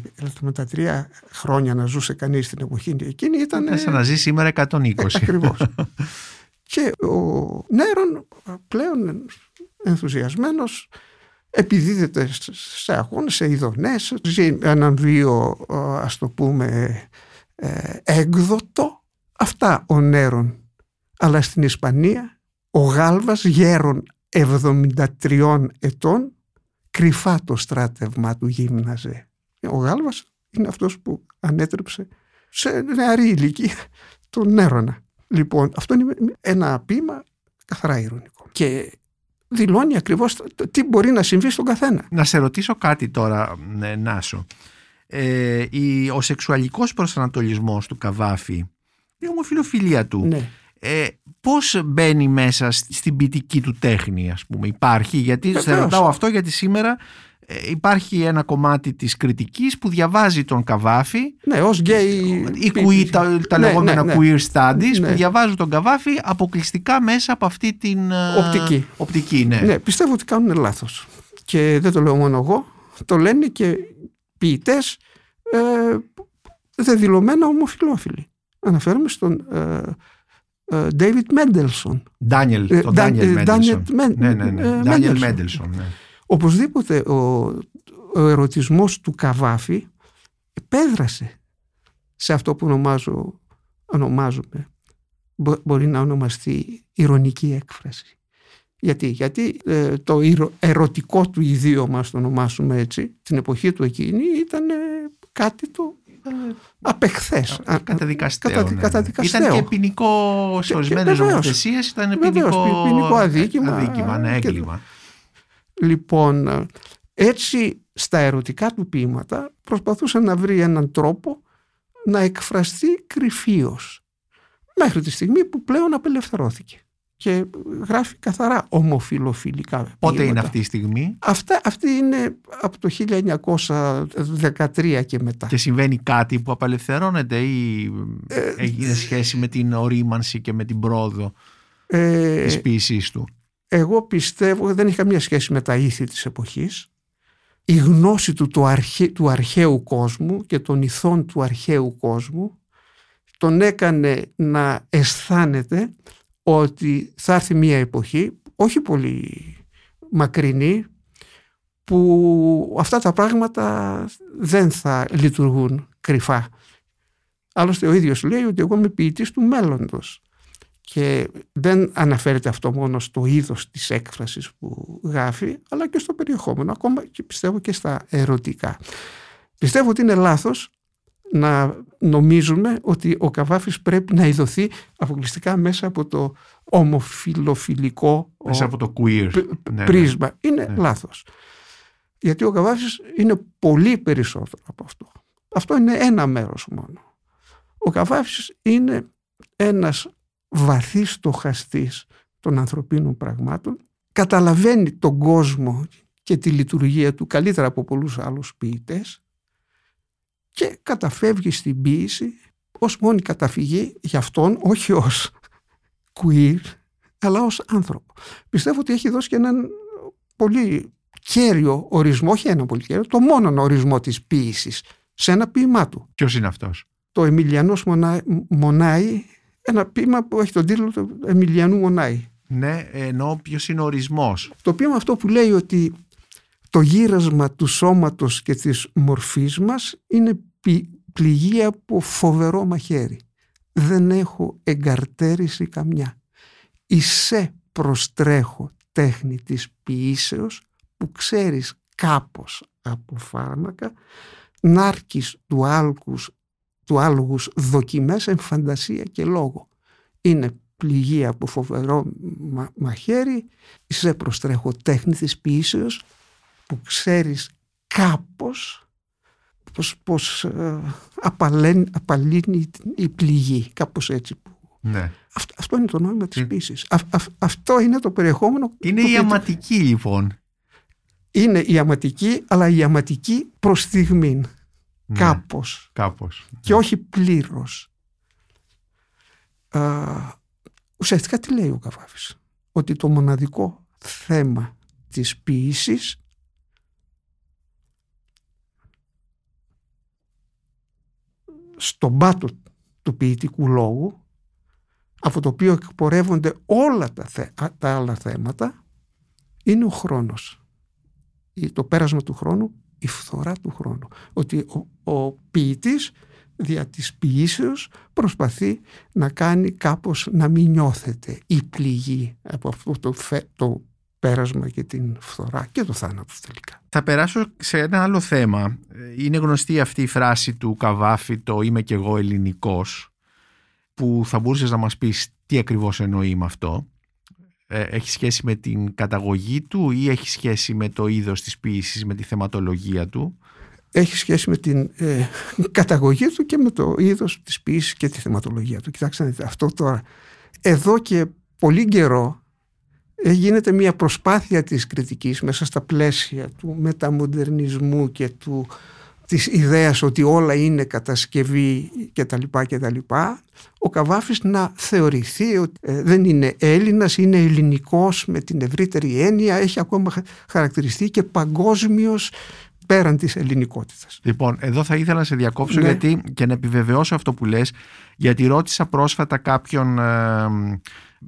με, τα τρία χρόνια να ζούσε κανείς στην εποχή εκείνη ήταν... Σαν να ζει σήμερα 120. Ε, ακριβώς. και ο Νέρον πλέον ενθουσιασμένος επιδίδεται σε αγώνες, σε ειδονές, ζει έναν βίο ας το πούμε ε, έκδοτο αυτά ο Νέρον αλλά στην Ισπανία ο Γάλβας γέρον 73 ετών κρυφά το στράτευμα του γύμναζε. Ο Γάλβας είναι αυτός που ανέτρεψε σε νεαρή ηλικία τον Νέρονα. Λοιπόν αυτό είναι ένα ποίημα καθαρά ηρωνικό. Και δηλώνει ακριβώς τι μπορεί να συμβεί στον καθένα. Να σε ρωτήσω κάτι τώρα, ναι, Νάσο ε, η, ο σεξουαλικός προσανατολισμός του Καβάφη, η ομοφιλοφιλία του, ναι. ε, πώς μπαίνει μέσα στην ποιητική του τέχνη ας πούμε, υπάρχει, γιατί σε ρωτάω αυτό γιατί σήμερα ε, υπάρχει ένα κομμάτι της κριτικής που διαβάζει τον Καβάφη ναι, ως γκέι η, τα, τα ναι, λεγόμενα ναι, ναι. queer studies που διαβάζουν τον Καβάφη αποκλειστικά μέσα από αυτή την ε, οπτική, οπτική ναι. ναι, πιστεύω ότι κάνουν λάθος και δεν το λέω μόνο εγώ το λένε και ποιητές ε, δεδηλωμένα ομοφιλόφιλοι. Αναφέρομαι στον ε, ε, David Mendelssohn. Daniel, ε, τον Daniel Mendelssohn. Ναι, ναι, ναι. Daniel Mendelssohn. Ναι. Οπωσδήποτε ο, ο ερωτισμός του Καβάφη επέδρασε σε αυτό που ονομάζω, ονομάζουμε μπορεί να ονομαστεί ηρωνική έκφραση. Γιατί, Γιατί ε, το ερωτικό του ιδίωμα, το ονομάσουμε έτσι, την εποχή του εκείνη ήταν ε, κάτι το ε, απεχθές. Καταδικαστέο. Κατα, ναι. Ήταν και ποινικό σε ορισμένες νομοθεσίες, ήταν ποινικό, ποινικό αδίκημα. αδίκημα ναι, έγκλημα. λοιπόν, έτσι στα ερωτικά του ποίηματα προσπαθούσε να βρει έναν τρόπο να εκφραστεί κρυφίως μέχρι τη στιγμή που πλέον απελευθερώθηκε και γράφει καθαρά ομοφιλοφιλικά. Πότε είναι αυτή η στιγμή; Αυτά, αυτή είναι από το 1913 και μετά. Και συμβαίνει κάτι που απελευθερώνεται ή ε, έχει σχέση με την ορίμανση και με την πρόοδο ε, της ποιησής του; Εγώ πιστεύω δεν έχει καμία σχέση με τα ήθη της εποχής. Η γνώση του του, του αρχαίου κόσμου και των ηθών του αρχαίου κόσμου τον έκανε να αισθάνεται ότι θα έρθει μια εποχή, όχι πολύ μακρινή, που αυτά τα πράγματα δεν θα λειτουργούν κρυφά. Άλλωστε ο ίδιος λέει ότι εγώ είμαι ποιητής του μέλλοντος και δεν αναφέρεται αυτό μόνο στο είδος της έκφρασης που γράφει αλλά και στο περιεχόμενο, ακόμα και πιστεύω και στα ερωτικά. Πιστεύω ότι είναι λάθος να νομίζουμε ότι ο Καβάφης πρέπει να ειδωθεί αποκλειστικά μέσα από το ομοφιλοφιλικό μέσα από το queer ναι, ναι. πρίσμα. Είναι ναι. λάθος. Γιατί ο Καβάφης είναι πολύ περισσότερο από αυτό. Αυτό είναι ένα μέρος μόνο. Ο Καβάφης είναι ένας βαθύς στοχαστής των ανθρωπίνων πραγμάτων, καταλαβαίνει τον κόσμο και τη λειτουργία του καλύτερα από πολλούς άλλους ποιητές και καταφεύγει στην ποίηση ως μόνη καταφυγή για αυτόν, όχι ως queer, αλλά ως άνθρωπο. Πιστεύω ότι έχει δώσει και έναν πολύ κέριο ορισμό, όχι ένα πολύ κέριο, το μόνο ορισμό της ποίησης σε ένα ποίημά του. Ποιος είναι αυτός; Το Εμιλιανός Μονάη, ένα ποίημα που έχει τον τίτλο του Εμιλιανού Μονάη. Ναι, ενώ ποιος είναι ο ορισμός. Το ποίημα αυτό που λέει ότι το γύρασμα του σώματος και της μορφής μας είναι πληγή από φοβερό μαχαίρι. Δεν έχω εγκαρτέρηση καμιά. Ισέ προστρέχω τέχνη της ποιήσεως που ξέρεις κάπως από φάρμακα νάρκης του άλκους του άλγους δοκιμές εν φαντασία και λόγο. Είναι πληγή από φοβερό μα, μαχαίρι, σε προστρέχω τέχνη της ποιήσεως που ξέρεις κάπως πως, πως ε, απαλύνει η πληγή, κάπως έτσι. Ναι. Αυτό, αυτό είναι το νόημα της ποιήσης. αυτό είναι το περιεχόμενο. Είναι το η αματική λοιπόν. Είναι η αματική, αλλά η αματική προς στιγμή. Ναι. Κάπως. Κάπως. Και όχι πλήρως. Α, ουσιαστικά τι λέει ο Καβάφης. Ότι το μοναδικό θέμα της ποιήσης στον πάτο του ποιητικού λόγου από το οποίο εκπορεύονται όλα τα, τα άλλα θέματα είναι ο χρόνος. Το πέρασμα του χρόνου, η φθορά του χρόνου. Ότι ο, ο ποιητής δια της ποιήσεως προσπαθεί να κάνει κάπως να μην νιώθεται η πληγή από αυτό το, το πέρασμα και την φθορά και το θάνατο τελικά. Θα περάσω σε ένα άλλο θέμα. Είναι γνωστή αυτή η φράση του Καβάφη το «Είμαι κι εγώ ελληνικός» που θα μπορούσες να μας πεις τι ακριβώς εννοεί με αυτό. Ε, έχει σχέση με την καταγωγή του ή έχει σχέση με το είδος της ποίησης, με τη θεματολογία του; Έχει σχέση με την ε, [laughs] καταγωγή του και με το είδος της ποίησης και τη θεματολογία του. Κοιτάξτε αυτό τώρα. Εδώ και πολύ καιρό γίνεται μια προσπάθεια της κριτικής μέσα στα πλαίσια του μεταμοντερνισμού και του, της ιδέας ότι όλα είναι κατασκευή κτλ. λοιπά Ο Καβάφης να θεωρηθεί ότι ε, δεν είναι Έλληνας, είναι ελληνικός με την ευρύτερη έννοια, έχει ακόμα χαρακτηριστεί και παγκόσμιος πέραν της ελληνικότητας. Λοιπόν, εδώ θα ήθελα να σε διακόψω ναι. γιατί και να επιβεβαιώσω αυτό που λες, γιατί ρώτησα πρόσφατα κάποιον ε,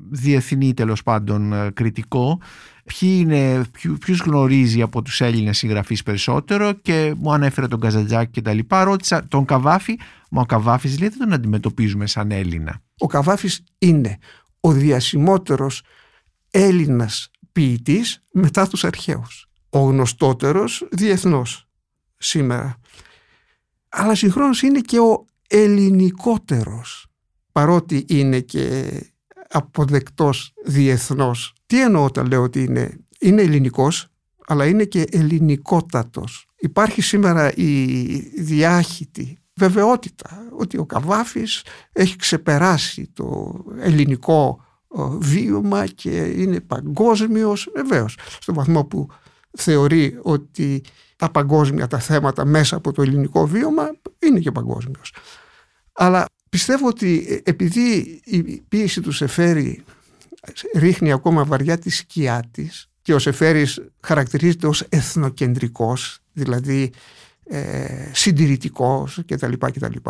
διεθνή τέλος πάντων ε, κριτικό ποιοι είναι, ποιους γνωρίζει από τους Έλληνες συγγραφείς περισσότερο και μου ανέφερε τον Καζαντζάκη και τα λοιπά. Ρώτησα τον Καβάφη, μα ο Καβάφης λέει δεν τον αντιμετωπίζουμε σαν Έλληνα. Ο Καβάφης είναι ο διασημότερος Έλληνας ποιητής μετά τους αρχαίους. Ο γνωστότερος διεθνώς σήμερα. Αλλά συγχρόνως είναι και ο ελληνικότερος παρότι είναι και αποδεκτός διεθνώς. Τι εννοώ όταν λέω ότι είναι, είναι ελληνικός, αλλά είναι και ελληνικότατος. Υπάρχει σήμερα η διάχυτη βεβαιότητα ότι ο Καβάφης έχει ξεπεράσει το ελληνικό βίωμα και είναι παγκόσμιος, βεβαίως, στο βαθμό που θεωρεί ότι τα παγκόσμια τα θέματα μέσα από το ελληνικό βίωμα είναι και παγκόσμιος. Αλλά Πιστεύω ότι ε, επειδή η πίεση του Σεφέρη ρίχνει ακόμα βαριά τη σκιά της και ο Σεφέρης χαρακτηρίζεται ως εθνοκεντρικός, δηλαδή ε, συντηρητικός κτλ. κτλ.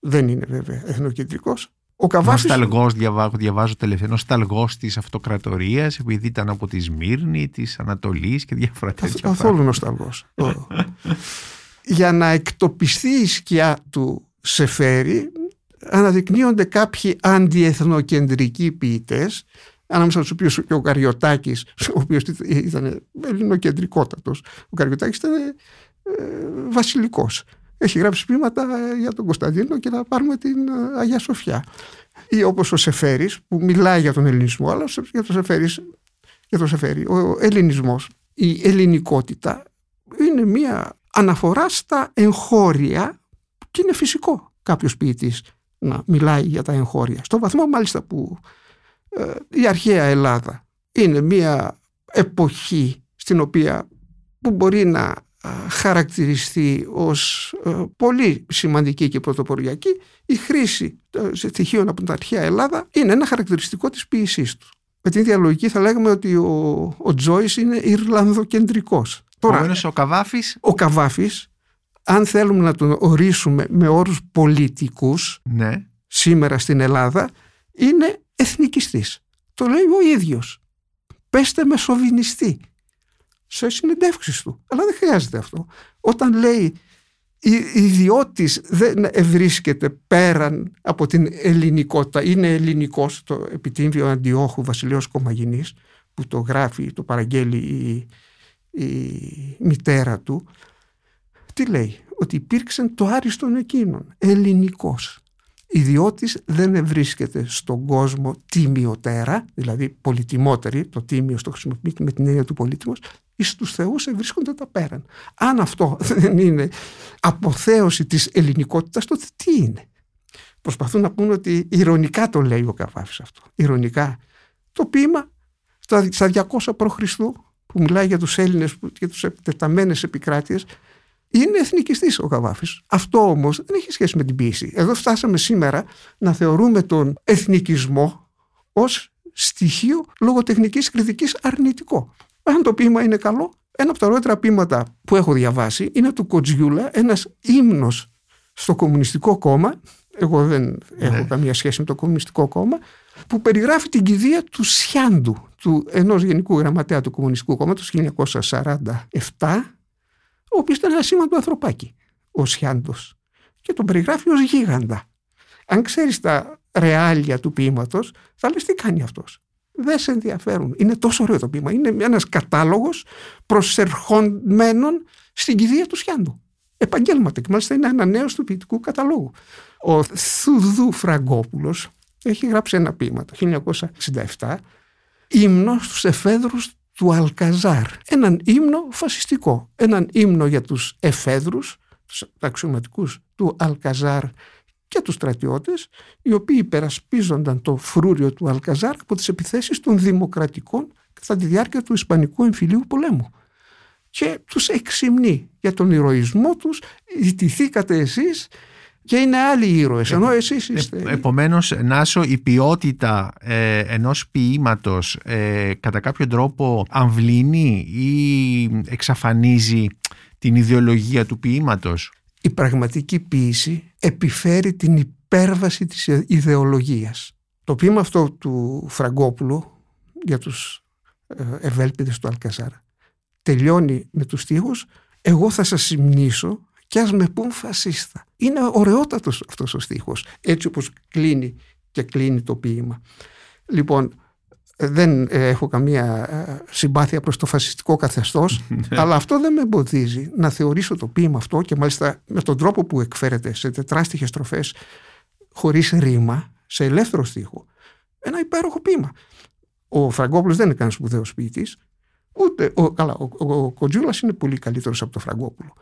Δεν είναι βέβαια εθνοκεντρικός. Ο Καβάφης... Νοσταλγός, διαβάζω, διαβάζω τελευταία, νοσταλγός της αυτοκρατορίας επειδή ήταν από τη Σμύρνη, της Ανατολής και διάφορα τέτοια Καθόλου νοσταλγός. Για να εκτοπιστεί η σκιά του σε φέρει αναδεικνύονται κάποιοι αντιεθνοκεντρικοί ποιητές, ανάμεσα στους οποίους και ο Καριωτάκης ο οποίος ήταν ελληνοκεντρικότατος ο Καριωτάκης ήταν ε, βασιλικός. Έχει γράψει ποίηματα για τον Κωνσταντίνο και να πάρουμε την ε, Αγία Σοφιά. Ή όπως ο Σεφέρης που μιλάει για τον ελληνισμό αλλά για τον Σεφέρης για τον Σεφέρη, ο ελληνισμός η ελληνικότητα είναι μια αναφορά στα εγχώρια και είναι φυσικό κάποιος ποιητής να μιλάει για τα εγχώρια. Στο βαθμό μάλιστα που ε, η αρχαία Ελλάδα είναι μια εποχή στην οποία που μπορεί να χαρακτηριστεί ως ε, πολύ σημαντική και πρωτοποριακή η χρήση στοιχείων από την αρχαία Ελλάδα είναι ένα χαρακτηριστικό της ποιησής τους. Με την ίδια λογική θα λέγαμε ότι ο, ο Τζόις είναι Ιρλανδοκεντρικός. Τώρα, ο Καβάφης... Ο Καβάφης, αν θέλουμε να τον ορίσουμε με όρους πολιτικούς ναι. σήμερα στην Ελλάδα, είναι εθνικιστής. Το λέει ο ίδιος. Πέστε με σοβινιστή σε συνεντεύξεις του. Αλλά δεν χρειάζεται αυτό. Όταν λέει η ιδιώτης δεν βρίσκεται πέραν από την ελληνικότητα. Είναι ελληνικός το επιτύμβιο Αντιόχου Βασιλείος Κομαγινής που το γράφει, το παραγγέλει η, η μητέρα του. Τι λέει, ότι υπήρξε το άριστον εκείνον, ελληνικός. Ιδιώτης δεν βρίσκεται στον κόσμο τίμιοτέρα, δηλαδή πολυτιμότερη, το τίμιο στο χρησιμοποιείται με την έννοια του πολύτιμος, εις τους θεούς βρίσκονται τα πέραν. Αν αυτό [laughs] δεν είναι αποθέωση της ελληνικότητας, τότε τι είναι; Προσπαθούν να πούνε ότι ηρωνικά το λέει ο Καβάφης αυτό. Ηρωνικά. Το ποίημα στα 200 π.Χ. που μιλάει για τους Έλληνες, για τους τεταμένες επικράτειες, είναι εθνικιστής ο Καβάφης. Αυτό όμως δεν έχει σχέση με την ποιήση. Εδώ φτάσαμε σήμερα να θεωρούμε τον εθνικισμό ως στοιχείο λογοτεχνικής κριτικής αρνητικό. Αν το ποίημα είναι καλό, ένα από τα ωραιότερα ποίηματα που έχω διαβάσει είναι του Κοτζιούλα, ένας ύμνος στο Κομμουνιστικό Κόμμα, εγώ δεν έχω ναι. καμία σχέση με το Κομμουνιστικό Κόμμα, που περιγράφει την κηδεία του Σιάντου, του ενός Γενικού Γραμματέα του Κομμουνιστικού Κόμματος 1947, ο οποίος ήταν ένα σήμα του ανθρωπάκι, ο Σιάντος, και τον περιγράφει ως γίγαντα. Αν ξέρεις τα ρεάλια του ποίηματος, θα λες τι κάνει αυτός δεν σε ενδιαφέρουν. Είναι τόσο ωραίο το ποίημα. Είναι ένας κατάλογος προσερχομένων στην κηδεία του Σιάντου. Επαγγέλματα και μάλιστα είναι ανανέωση του ποιητικού καταλόγου. Ο Θουδού Φραγκόπουλος έχει γράψει ένα ποίημα το 1967 ύμνος στους εφέδρους του Αλκαζάρ. Έναν ύμνο φασιστικό. Έναν ύμνο για τους εφέδρους, τους αξιωματικούς του Αλκαζάρ και τους στρατιώτες οι οποίοι υπερασπίζονταν το φρούριο του Αλκαζάρ από τις επιθέσεις των δημοκρατικών κατά τη διάρκεια του Ισπανικού εμφυλίου πολέμου. Και τους εξυμνεί για τον ηρωισμό τους, ιτηθήκατε εσείς και είναι άλλοι ήρωες, ενώ εσείς είστε... Ε, επομένως, Νάσο, η ποιότητα ε, ενός ποίηματος ε, κατά κάποιο τρόπο αμβλύνει ή εξαφανίζει την ιδεολογία του ποίηματος; Η πραγματική ποίηση επιφέρει την υπέρβαση της ιδεολογίας. Το ποίημα αυτό του Φραγκόπουλου για τους ε, ευέλπιδες του Αλκαζάρ τελειώνει με τους στίχους «Εγώ θα σας συμνήσω και ας με πούν φασίστα». Είναι ωραιότατος αυτός ο στίχος, έτσι όπως κλείνει και κλείνει το ποίημα. Λοιπόν, δεν έχω καμία ε, συμπάθεια προς το φασιστικό καθεστώς [laughs] ναι. αλλά αυτό δεν με εμποδίζει να θεωρήσω το ποίημα αυτό και μάλιστα με τον τρόπο που εκφέρεται σε τετράστιχες στροφές χωρίς ρήμα, σε ελεύθερο στίχο ένα υπέροχο ποίημα. Ο Φραγκόπουλος δεν είναι κανένας σπουδαίος ποιητής ούτε, ο, καλά, ο, ο, ο Κοντζούλας είναι πολύ καλύτερος από τον Φραγκόπουλο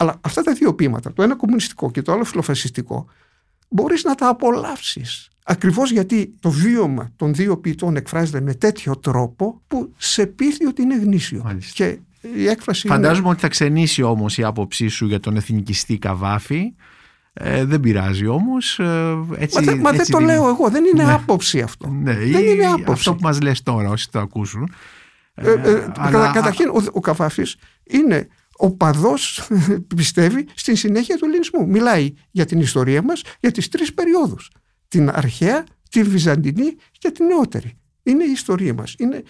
αλλά αυτά τα δύο ποίηματα, το ένα κομμουνιστικό και το άλλο φιλοφασιστικό μπορείς να τα απολαύσεις Ακριβώς γιατί το βίωμα των δύο ποιητών εκφράζεται με τέτοιο τρόπο που σε πείθει ότι είναι γνήσιο. Και η έκφραση Φαντάζομαι ότι θα ξενήσει όμως η άποψή σου για τον εθνικιστή Καβάφη. Ε, δεν πειράζει όμως. Ε, έτσι, μα, μα δεν το λέω εγώ, δεν είναι ναι. άποψη αυτό. Ναι, δεν είναι άποψη. Αυτό που μας λες τώρα όσοι το ακούσουν. Ε, ε, αλλά... Καταρχήν ο, ο Καβάφης είναι ο παδός [laughs] πιστεύει στην συνέχεια του ελληνισμού. Μιλάει για την ιστορία μας, για τις τρεις περιόδους την αρχαία, τη βυζαντινή και την νεότερη. Είναι η ιστορία μας. Είναι,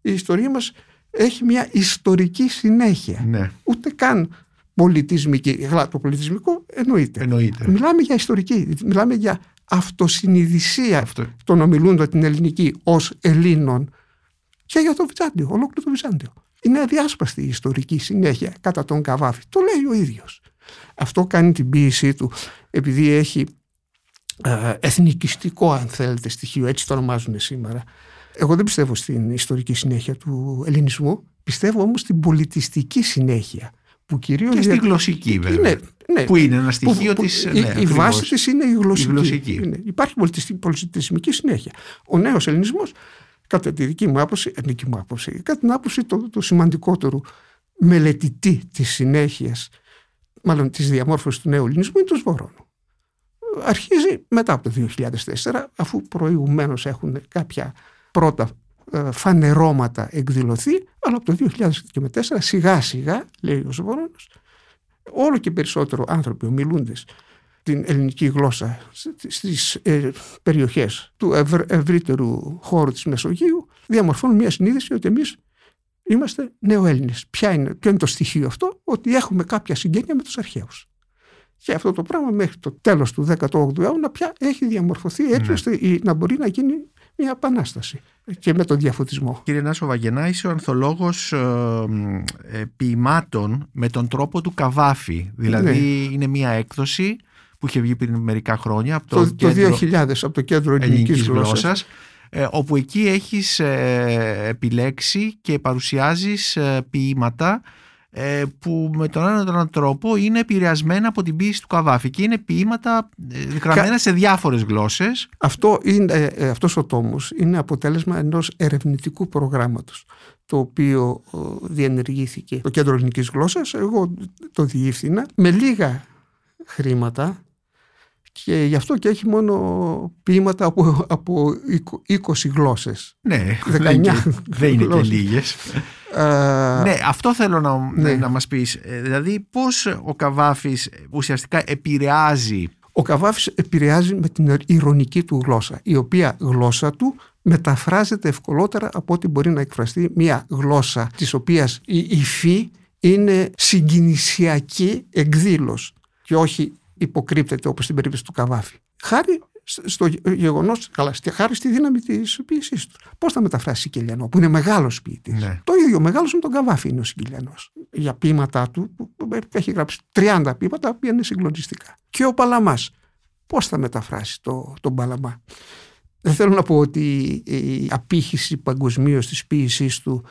η ιστορία μας έχει μια ιστορική συνέχεια. Ναι. Ούτε καν πολιτισμική. Αλλά το πολιτισμικό εννοείται. εννοείται. Μιλάμε για ιστορική. Μιλάμε για αυτοσυνειδησία Αυτό. των ομιλούντων την ελληνική ως Ελλήνων και για το Βυζάντιο, ολόκληρο το Βυζάντιο. Είναι αδιάσπαστη η ιστορική συνέχεια κατά τον Καβάφη. Το λέει ο ίδιος. Αυτό κάνει την ποίησή του επειδή έχει ε, εθνικιστικό αν θέλετε στοιχείο, έτσι το ονομάζουν σήμερα. Εγώ δεν πιστεύω στην ιστορική συνέχεια του ελληνισμού, πιστεύω όμως στην πολιτιστική συνέχεια. Που κυρίως και στη γλωσσική βέβαια. Είναι, ναι, που είναι ένα στοιχείο που, της... η, ναι, η βάση της είναι η γλωσσική. Η γλωσσική. Είναι, υπάρχει πολιτισμική συνέχεια. Ο νέος ελληνισμός, κατά τη δική μου άποψη, ε, δική μου άποψη κατά την άποψη του το σημαντικότερου μελετητή της συνέχειας, μάλλον της διαμόρφωσης του νέου ελληνισμού, είναι το Σβορώνου αρχίζει μετά από το 2004 αφού προηγουμένως έχουν κάποια πρώτα ε, φανερώματα εκδηλωθεί, αλλά από το 2004 σιγά σιγά, λέει ο Ζωπορώνος, όλο και περισσότερο άνθρωποι ομιλούντες την ελληνική γλώσσα στις ε, περιοχές του ευρύτερου χώρου της Μεσογείου διαμορφώνουν μια συνείδηση ότι εμείς είμαστε νεοέλληνες. Ποια είναι, ποιο είναι το στοιχείο αυτό, ότι έχουμε κάποια συγγένεια με τους αρχαίους. Και αυτό το πράγμα μέχρι το τέλος του 18ου αιώνα πια έχει διαμορφωθεί έτσι ναι. ώστε να μπορεί να γίνει μια επανάσταση και με τον διαφωτισμό. Κύριε Νάσο Βαγενά, είσαι ο ανθολόγος ε, ε, ποιημάτων με τον τρόπο του Καβάφη. Δηλαδή ναι. είναι μια έκδοση που είχε βγει πριν μερικά χρόνια από το, το, κέντρο, 2000 από το κέντρο ελληνικής, γλώσσας, ε, όπου εκεί έχεις ε, επιλέξει και παρουσιάζεις ε, ποίηματα ε, που με τον έναν τρόπο είναι επηρεασμένα από την ποίηση του Καβάφη και είναι ποίηματα γραμμένα σε διάφορες γλώσσες. Αυτό είναι, αυτός ο τόμος είναι αποτέλεσμα ενός ερευνητικού προγράμματος το οποίο διενεργήθηκε. Το Κέντρο Ελληνικής Γλώσσας, εγώ το διεύθυνα με λίγα χρήματα και γι' αυτό και έχει μόνο ποίηματα από, από 20 γλώσσες. Ναι, 19 δεν είναι και λίγες. ναι, αυτό θέλω να, ναι. να μας πεις. Ε, δηλαδή πώς ο Καβάφης ουσιαστικά επηρεάζει... Ο Καβάφης επηρεάζει με την ηρωνική του γλώσσα, η οποία γλώσσα του μεταφράζεται ευκολότερα από ό,τι μπορεί να εκφραστεί μια γλώσσα της οποίας η υφή είναι συγκινησιακή εκδήλωση και όχι υποκρύπτεται όπως στην περίπτωση του Καβάφη. Χάρη στο γεγονός, καλά, χάρη στη δύναμη της ποιησής του. Πώς θα μεταφράσει Σικελιανό, που είναι μεγάλος ποιητής; Ναι. Το ίδιο μεγάλος με τον Καβάφη είναι ο Σικελιανό. Για ποίηματά του, που έχει γράψει 30 ποίηματα, που είναι συγκλονιστικά. Και ο Παλαμάς. Πώς θα μεταφράσει το, τον Παλαμά; Δεν θέλω να πω ότι η απήχηση παγκοσμίως της ποιησής του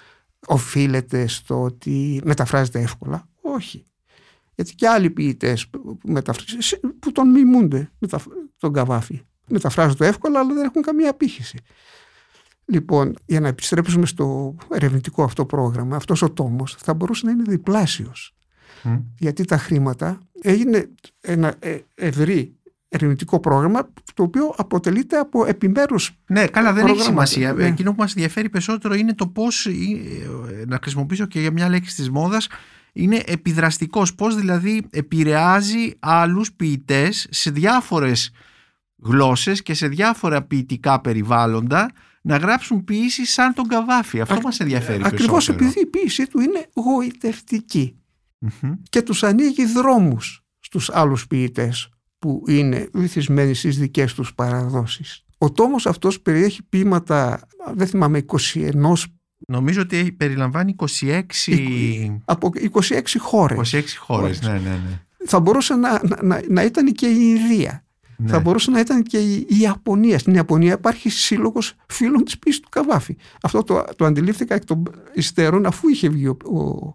οφείλεται στο ότι μεταφράζεται εύκολα. Όχι γιατί και άλλοι ποιητές που, που τον μιμούνται τον Καβάφη. Μεταφράζονται εύκολα, αλλά δεν έχουν καμία απήχηση. Λοιπόν, για να επιστρέψουμε στο ερευνητικό αυτό πρόγραμμα, αυτός ο τόμος θα μπορούσε να είναι διπλάσιος. Γιατί τα χρήματα έγινε ένα ε, ευρύ ερευνητικό πρόγραμμα το οποίο αποτελείται από επιμέρους Ναι, καλά δεν έχει σημασία. Ναι. Εκείνο που μας ενδιαφέρει περισσότερο είναι το πώς, ε, να χρησιμοποιήσω και για μια λέξη της μόδας, είναι επιδραστικός, πώς δηλαδή επηρεάζει άλλους ποιητές σε διάφορες γλώσσες και σε διάφορα ποιητικά περιβάλλοντα να γράψουν ποιήση σαν τον Καβάφη. Αυτό Α, μας ενδιαφέρει Ακριβώς επειδή η ποιήση του είναι και τους ανοίγει δρόμους στους άλλους ποιητές που είναι βυθισμένοι στις δικές τους παραδόσεις. Ο τόμος αυτός περιέχει ποίηματα, δεν θυμάμαι, 21 Νομίζω ότι περιλαμβάνει 26... Από 26 χώρες. 26 χώρες, ναι, ναι, ναι. Θα μπορούσε να, να, να ήταν και η Ινδία. Ναι. Θα μπορούσε να ήταν και η, Ιαπωνία. Στην Ιαπωνία υπάρχει σύλλογος φίλων της πίστης του Καβάφη. Αυτό το, το αντιλήφθηκα εκ των υστέρων αφού είχε βγει ο, ο,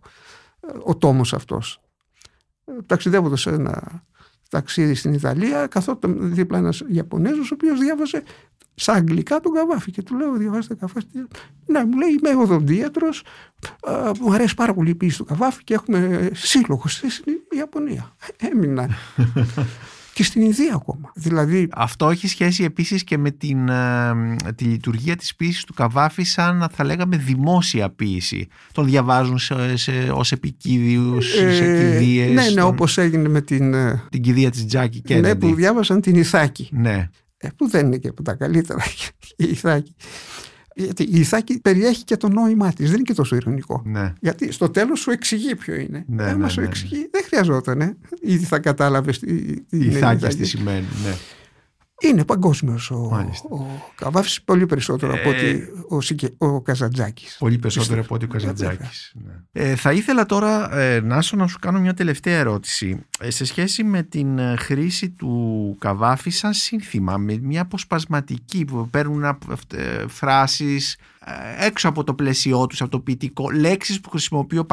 ο τόμος αυτός. Ταξιδεύοντας σε ένα ταξίδι στην Ιταλία, καθόταν δίπλα ένας Ιαπωνέζος ο οποίος διάβαζε στα αγγλικά τον Καβάφη και του λέω διαβάζετε Καβάφη ναι μου λέει είμαι οδοντίατρος μου αρέσει πάρα πολύ η ποιήση του Καβάφη και έχουμε σύλλογο στην Ιαπωνία έμεινα [laughs] και στην Ινδία ακόμα. Δηλαδή... Αυτό έχει σχέση επίσης και με την, ε, τη λειτουργία της ποιήσης του Καβάφη σαν θα λέγαμε δημόσια ποιήση. Τον διαβάζουν σε, σε, ως επικίδιους, ε, σε κηδείες. Ναι, ναι, όπως έγινε με την... Ε, την κηδεία της Τζάκη Κέννεντι. Ναι, που διάβασαν την Ιθάκη. Ναι. Ε, που δεν είναι και από τα καλύτερα [laughs] η Ιθάκη. Γιατί η Ιθάκη περιέχει και το νόημά της, δεν είναι και τόσο ηρωνικό. Ναι. Γιατί στο τέλος σου εξηγεί ποιο είναι. Ναι, ναι, ναι, σου εξηγεί, δεν χρειαζόταν. Ε. Ήδη θα κατάλαβες τι, τι η Ιθάκη τι σημαίνει. Ναι. Είναι παγκόσμιος ο, ο Καβάφης πολύ περισσότερο από ότι ο, ο Καζαντζάκης. Πολύ περισσότερο από ότι ο Καζαντζάκης. Ναι. Ε, θα ήθελα τώρα, ε, Νάσο, να σου κάνω μια τελευταία ερώτηση. Ε, σε σχέση με την ε, χρήση του Καβάφη σαν σύνθημα, με μια αποσπασματική που παίρνουν ε, φράσεις έξω από το πλαίσιό τους, από το ποιητικό, λέξεις που χρησιμοποιώ,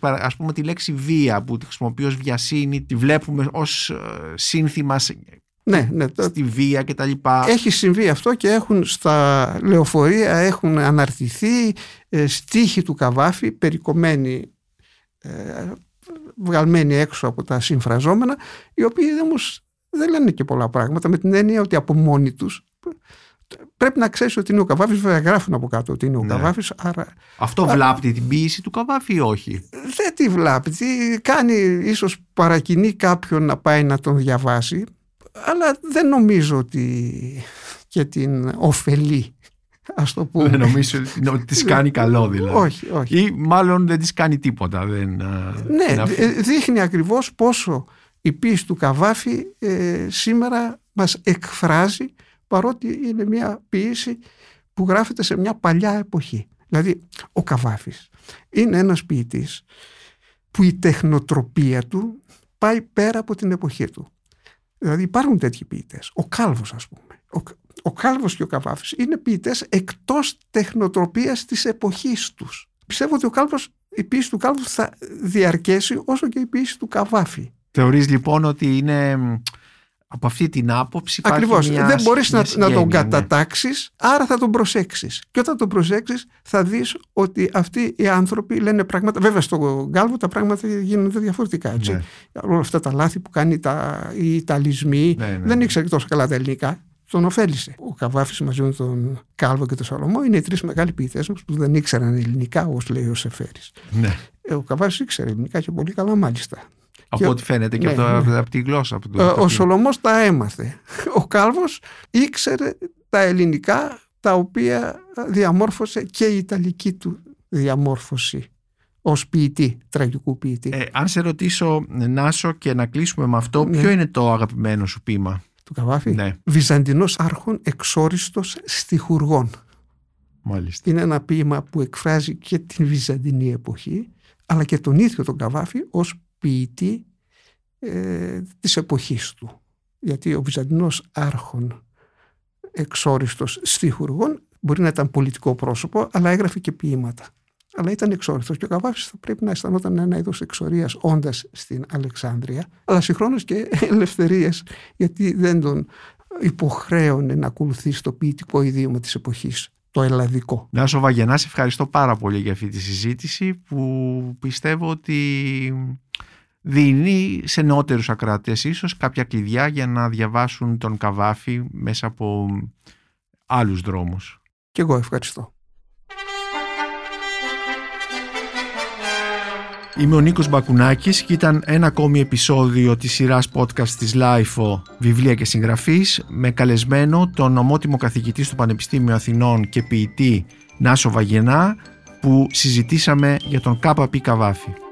ας πούμε τη λέξη βία που τη χρησιμοποιώ ως βιασύνη, τη βλέπουμε ως σύνθημα ναι, ναι. Στη βία και τα λοιπά. Έχει συμβεί αυτό και έχουν στα λεωφορεία έχουν αναρτηθεί ε, στίχοι του Καβάφη περικομμένοι ε, βγαλμένοι έξω από τα συμφραζόμενα οι οποίοι όμως δεν λένε και πολλά πράγματα με την έννοια ότι από μόνοι τους Πρέπει να ξέρεις ότι είναι ο Καβάφης, βέβαια γράφουν από κάτω ότι είναι ο Ναι. Καβάφης. Άρα Αυτό βλάπτει την ποίηση του Καβάφη ή όχι; δεν τη βλάπτει. Κάνει, ίσως παρακινεί κάποιον να πάει να τον διαβάσει, αλλά δεν νομίζω ότι και την ωφελεί. Α το πούμε. Δεν νομίζω ότι- ότι της κάνει καλό δηλαδή. όχι, όχι. Ή μάλλον δεν της κάνει τίποτα. Δεν, α, Ναι, είναι αυτό. ε, δείχνει ακριβώς πόσο η ποίηση του Καβάφη ε, σήμερα μας εκφράζει παρότι είναι μια ποίηση που γράφεται σε μια παλιά εποχή. Δηλαδή ο Καβάφης είναι ένας ποιητής που η τεχνοτροπία του πάει πέρα από την εποχή του. Δηλαδή υπάρχουν τέτοιοι ποιητές. Ο Κάλβος ας πούμε. Ο, ο Κάλβος και ο Καβάφης είναι ποιητές εκτός τεχνοτροπίας της εποχής τους. Πιστεύω ότι ο Κάλβος, η ποίηση του Κάλβου θα διαρκέσει όσο και η ποίηση του Καβάφη. Θεωρείς λοιπόν ότι είναι μ, από αυτή την άποψη υπάρχει Ακριβώς. μια, Δεν μπορείς μια να, να τον συγγένεια, ναι. κατατάξεις, άρα θα τον προσέξεις. Και όταν τον προσέξεις θα δεις ότι αυτοί οι άνθρωποι λένε πράγματα. Βέβαια στον Κάλβο τα πράγματα γίνονται διαφορετικά. Έτσι. Ναι. Όλα αυτά τα λάθη που κάνει τα, οι Ιταλισμοί. Ναι, ναι, δεν ναι. ήξερε τόσο καλά τα ελληνικά. Τον ωφέλησε. Ο Καβάφης μαζί με τον Κάλβο και τον Σολομό είναι οι τρεις μεγάλοι ποιητές μας που δεν ήξεραν ελληνικά, όπως λέει ο Σεφέρης. Ναι. Ε, Ο Καβάφης ήξερε ελληνικά και πολύ καλά μάλιστα. Από Και- ό,τι φαίνεται και ναι, από, το- ναι. από τη γλώσσα. Από το, Ε, από Ο τη- Σολομός τα έμαθε. Ο Κάλβος ήξερε τα ελληνικά τα οποία διαμόρφωσε και η ιταλική του διαμόρφωση ως ποιητή, τραγικού ποιητή. Ε, αν σε ρωτήσω, Νάσο, και να κλείσουμε με αυτό, Ναι. ποιο είναι το αγαπημένο σου ποίημα; του Καβάφη; Ναι, Βυζαντινός άρχον εξόριστος στιχουργών. μάλιστα. Είναι ένα ποίημα που εκφράζει και την Βυζαντινή εποχή αλλά και τον ίδιο τον Καβάφη ως ποιητή ε, της εποχής του. Γιατί ο Βυζαντινός άρχον εξόριστος στιχουργών μπορεί να ήταν πολιτικό πρόσωπο αλλά έγραφε και ποίηματα. Αλλά ήταν εξόριστος και ο Καβάφης θα πρέπει να αισθανόταν ένα είδος εξορίας όντας στην Αλεξάνδρεια αλλά συγχρόνως και [laughs] ελευθερίες γιατί δεν τον υποχρέωνε να ακολουθήσει το ποιητικό ιδίωμα της εποχής, το ελλαδικό. Νάσο Βαγενά, σε ευχαριστώ πάρα πολύ για αυτή τη συζήτηση που πιστεύω ότι δίνει σε νεότερους ακροατές ίσως κάποια κλειδιά για να διαβάσουν τον Καβάφη μέσα από άλλους δρόμους. Και εγώ ευχαριστώ. Είμαι ο Νίκος Μπακουνάκης και ήταν ένα ακόμη επεισόδιο της σειράς podcast της LIFO Βιβλία και Συγγραφής με καλεσμένο τον ομότιμο καθηγητή στο Πανεπιστήμιο Αθηνών και ποιητή Νάσο Βαγενά που συζητήσαμε για τον ΚΠ Καβάφη.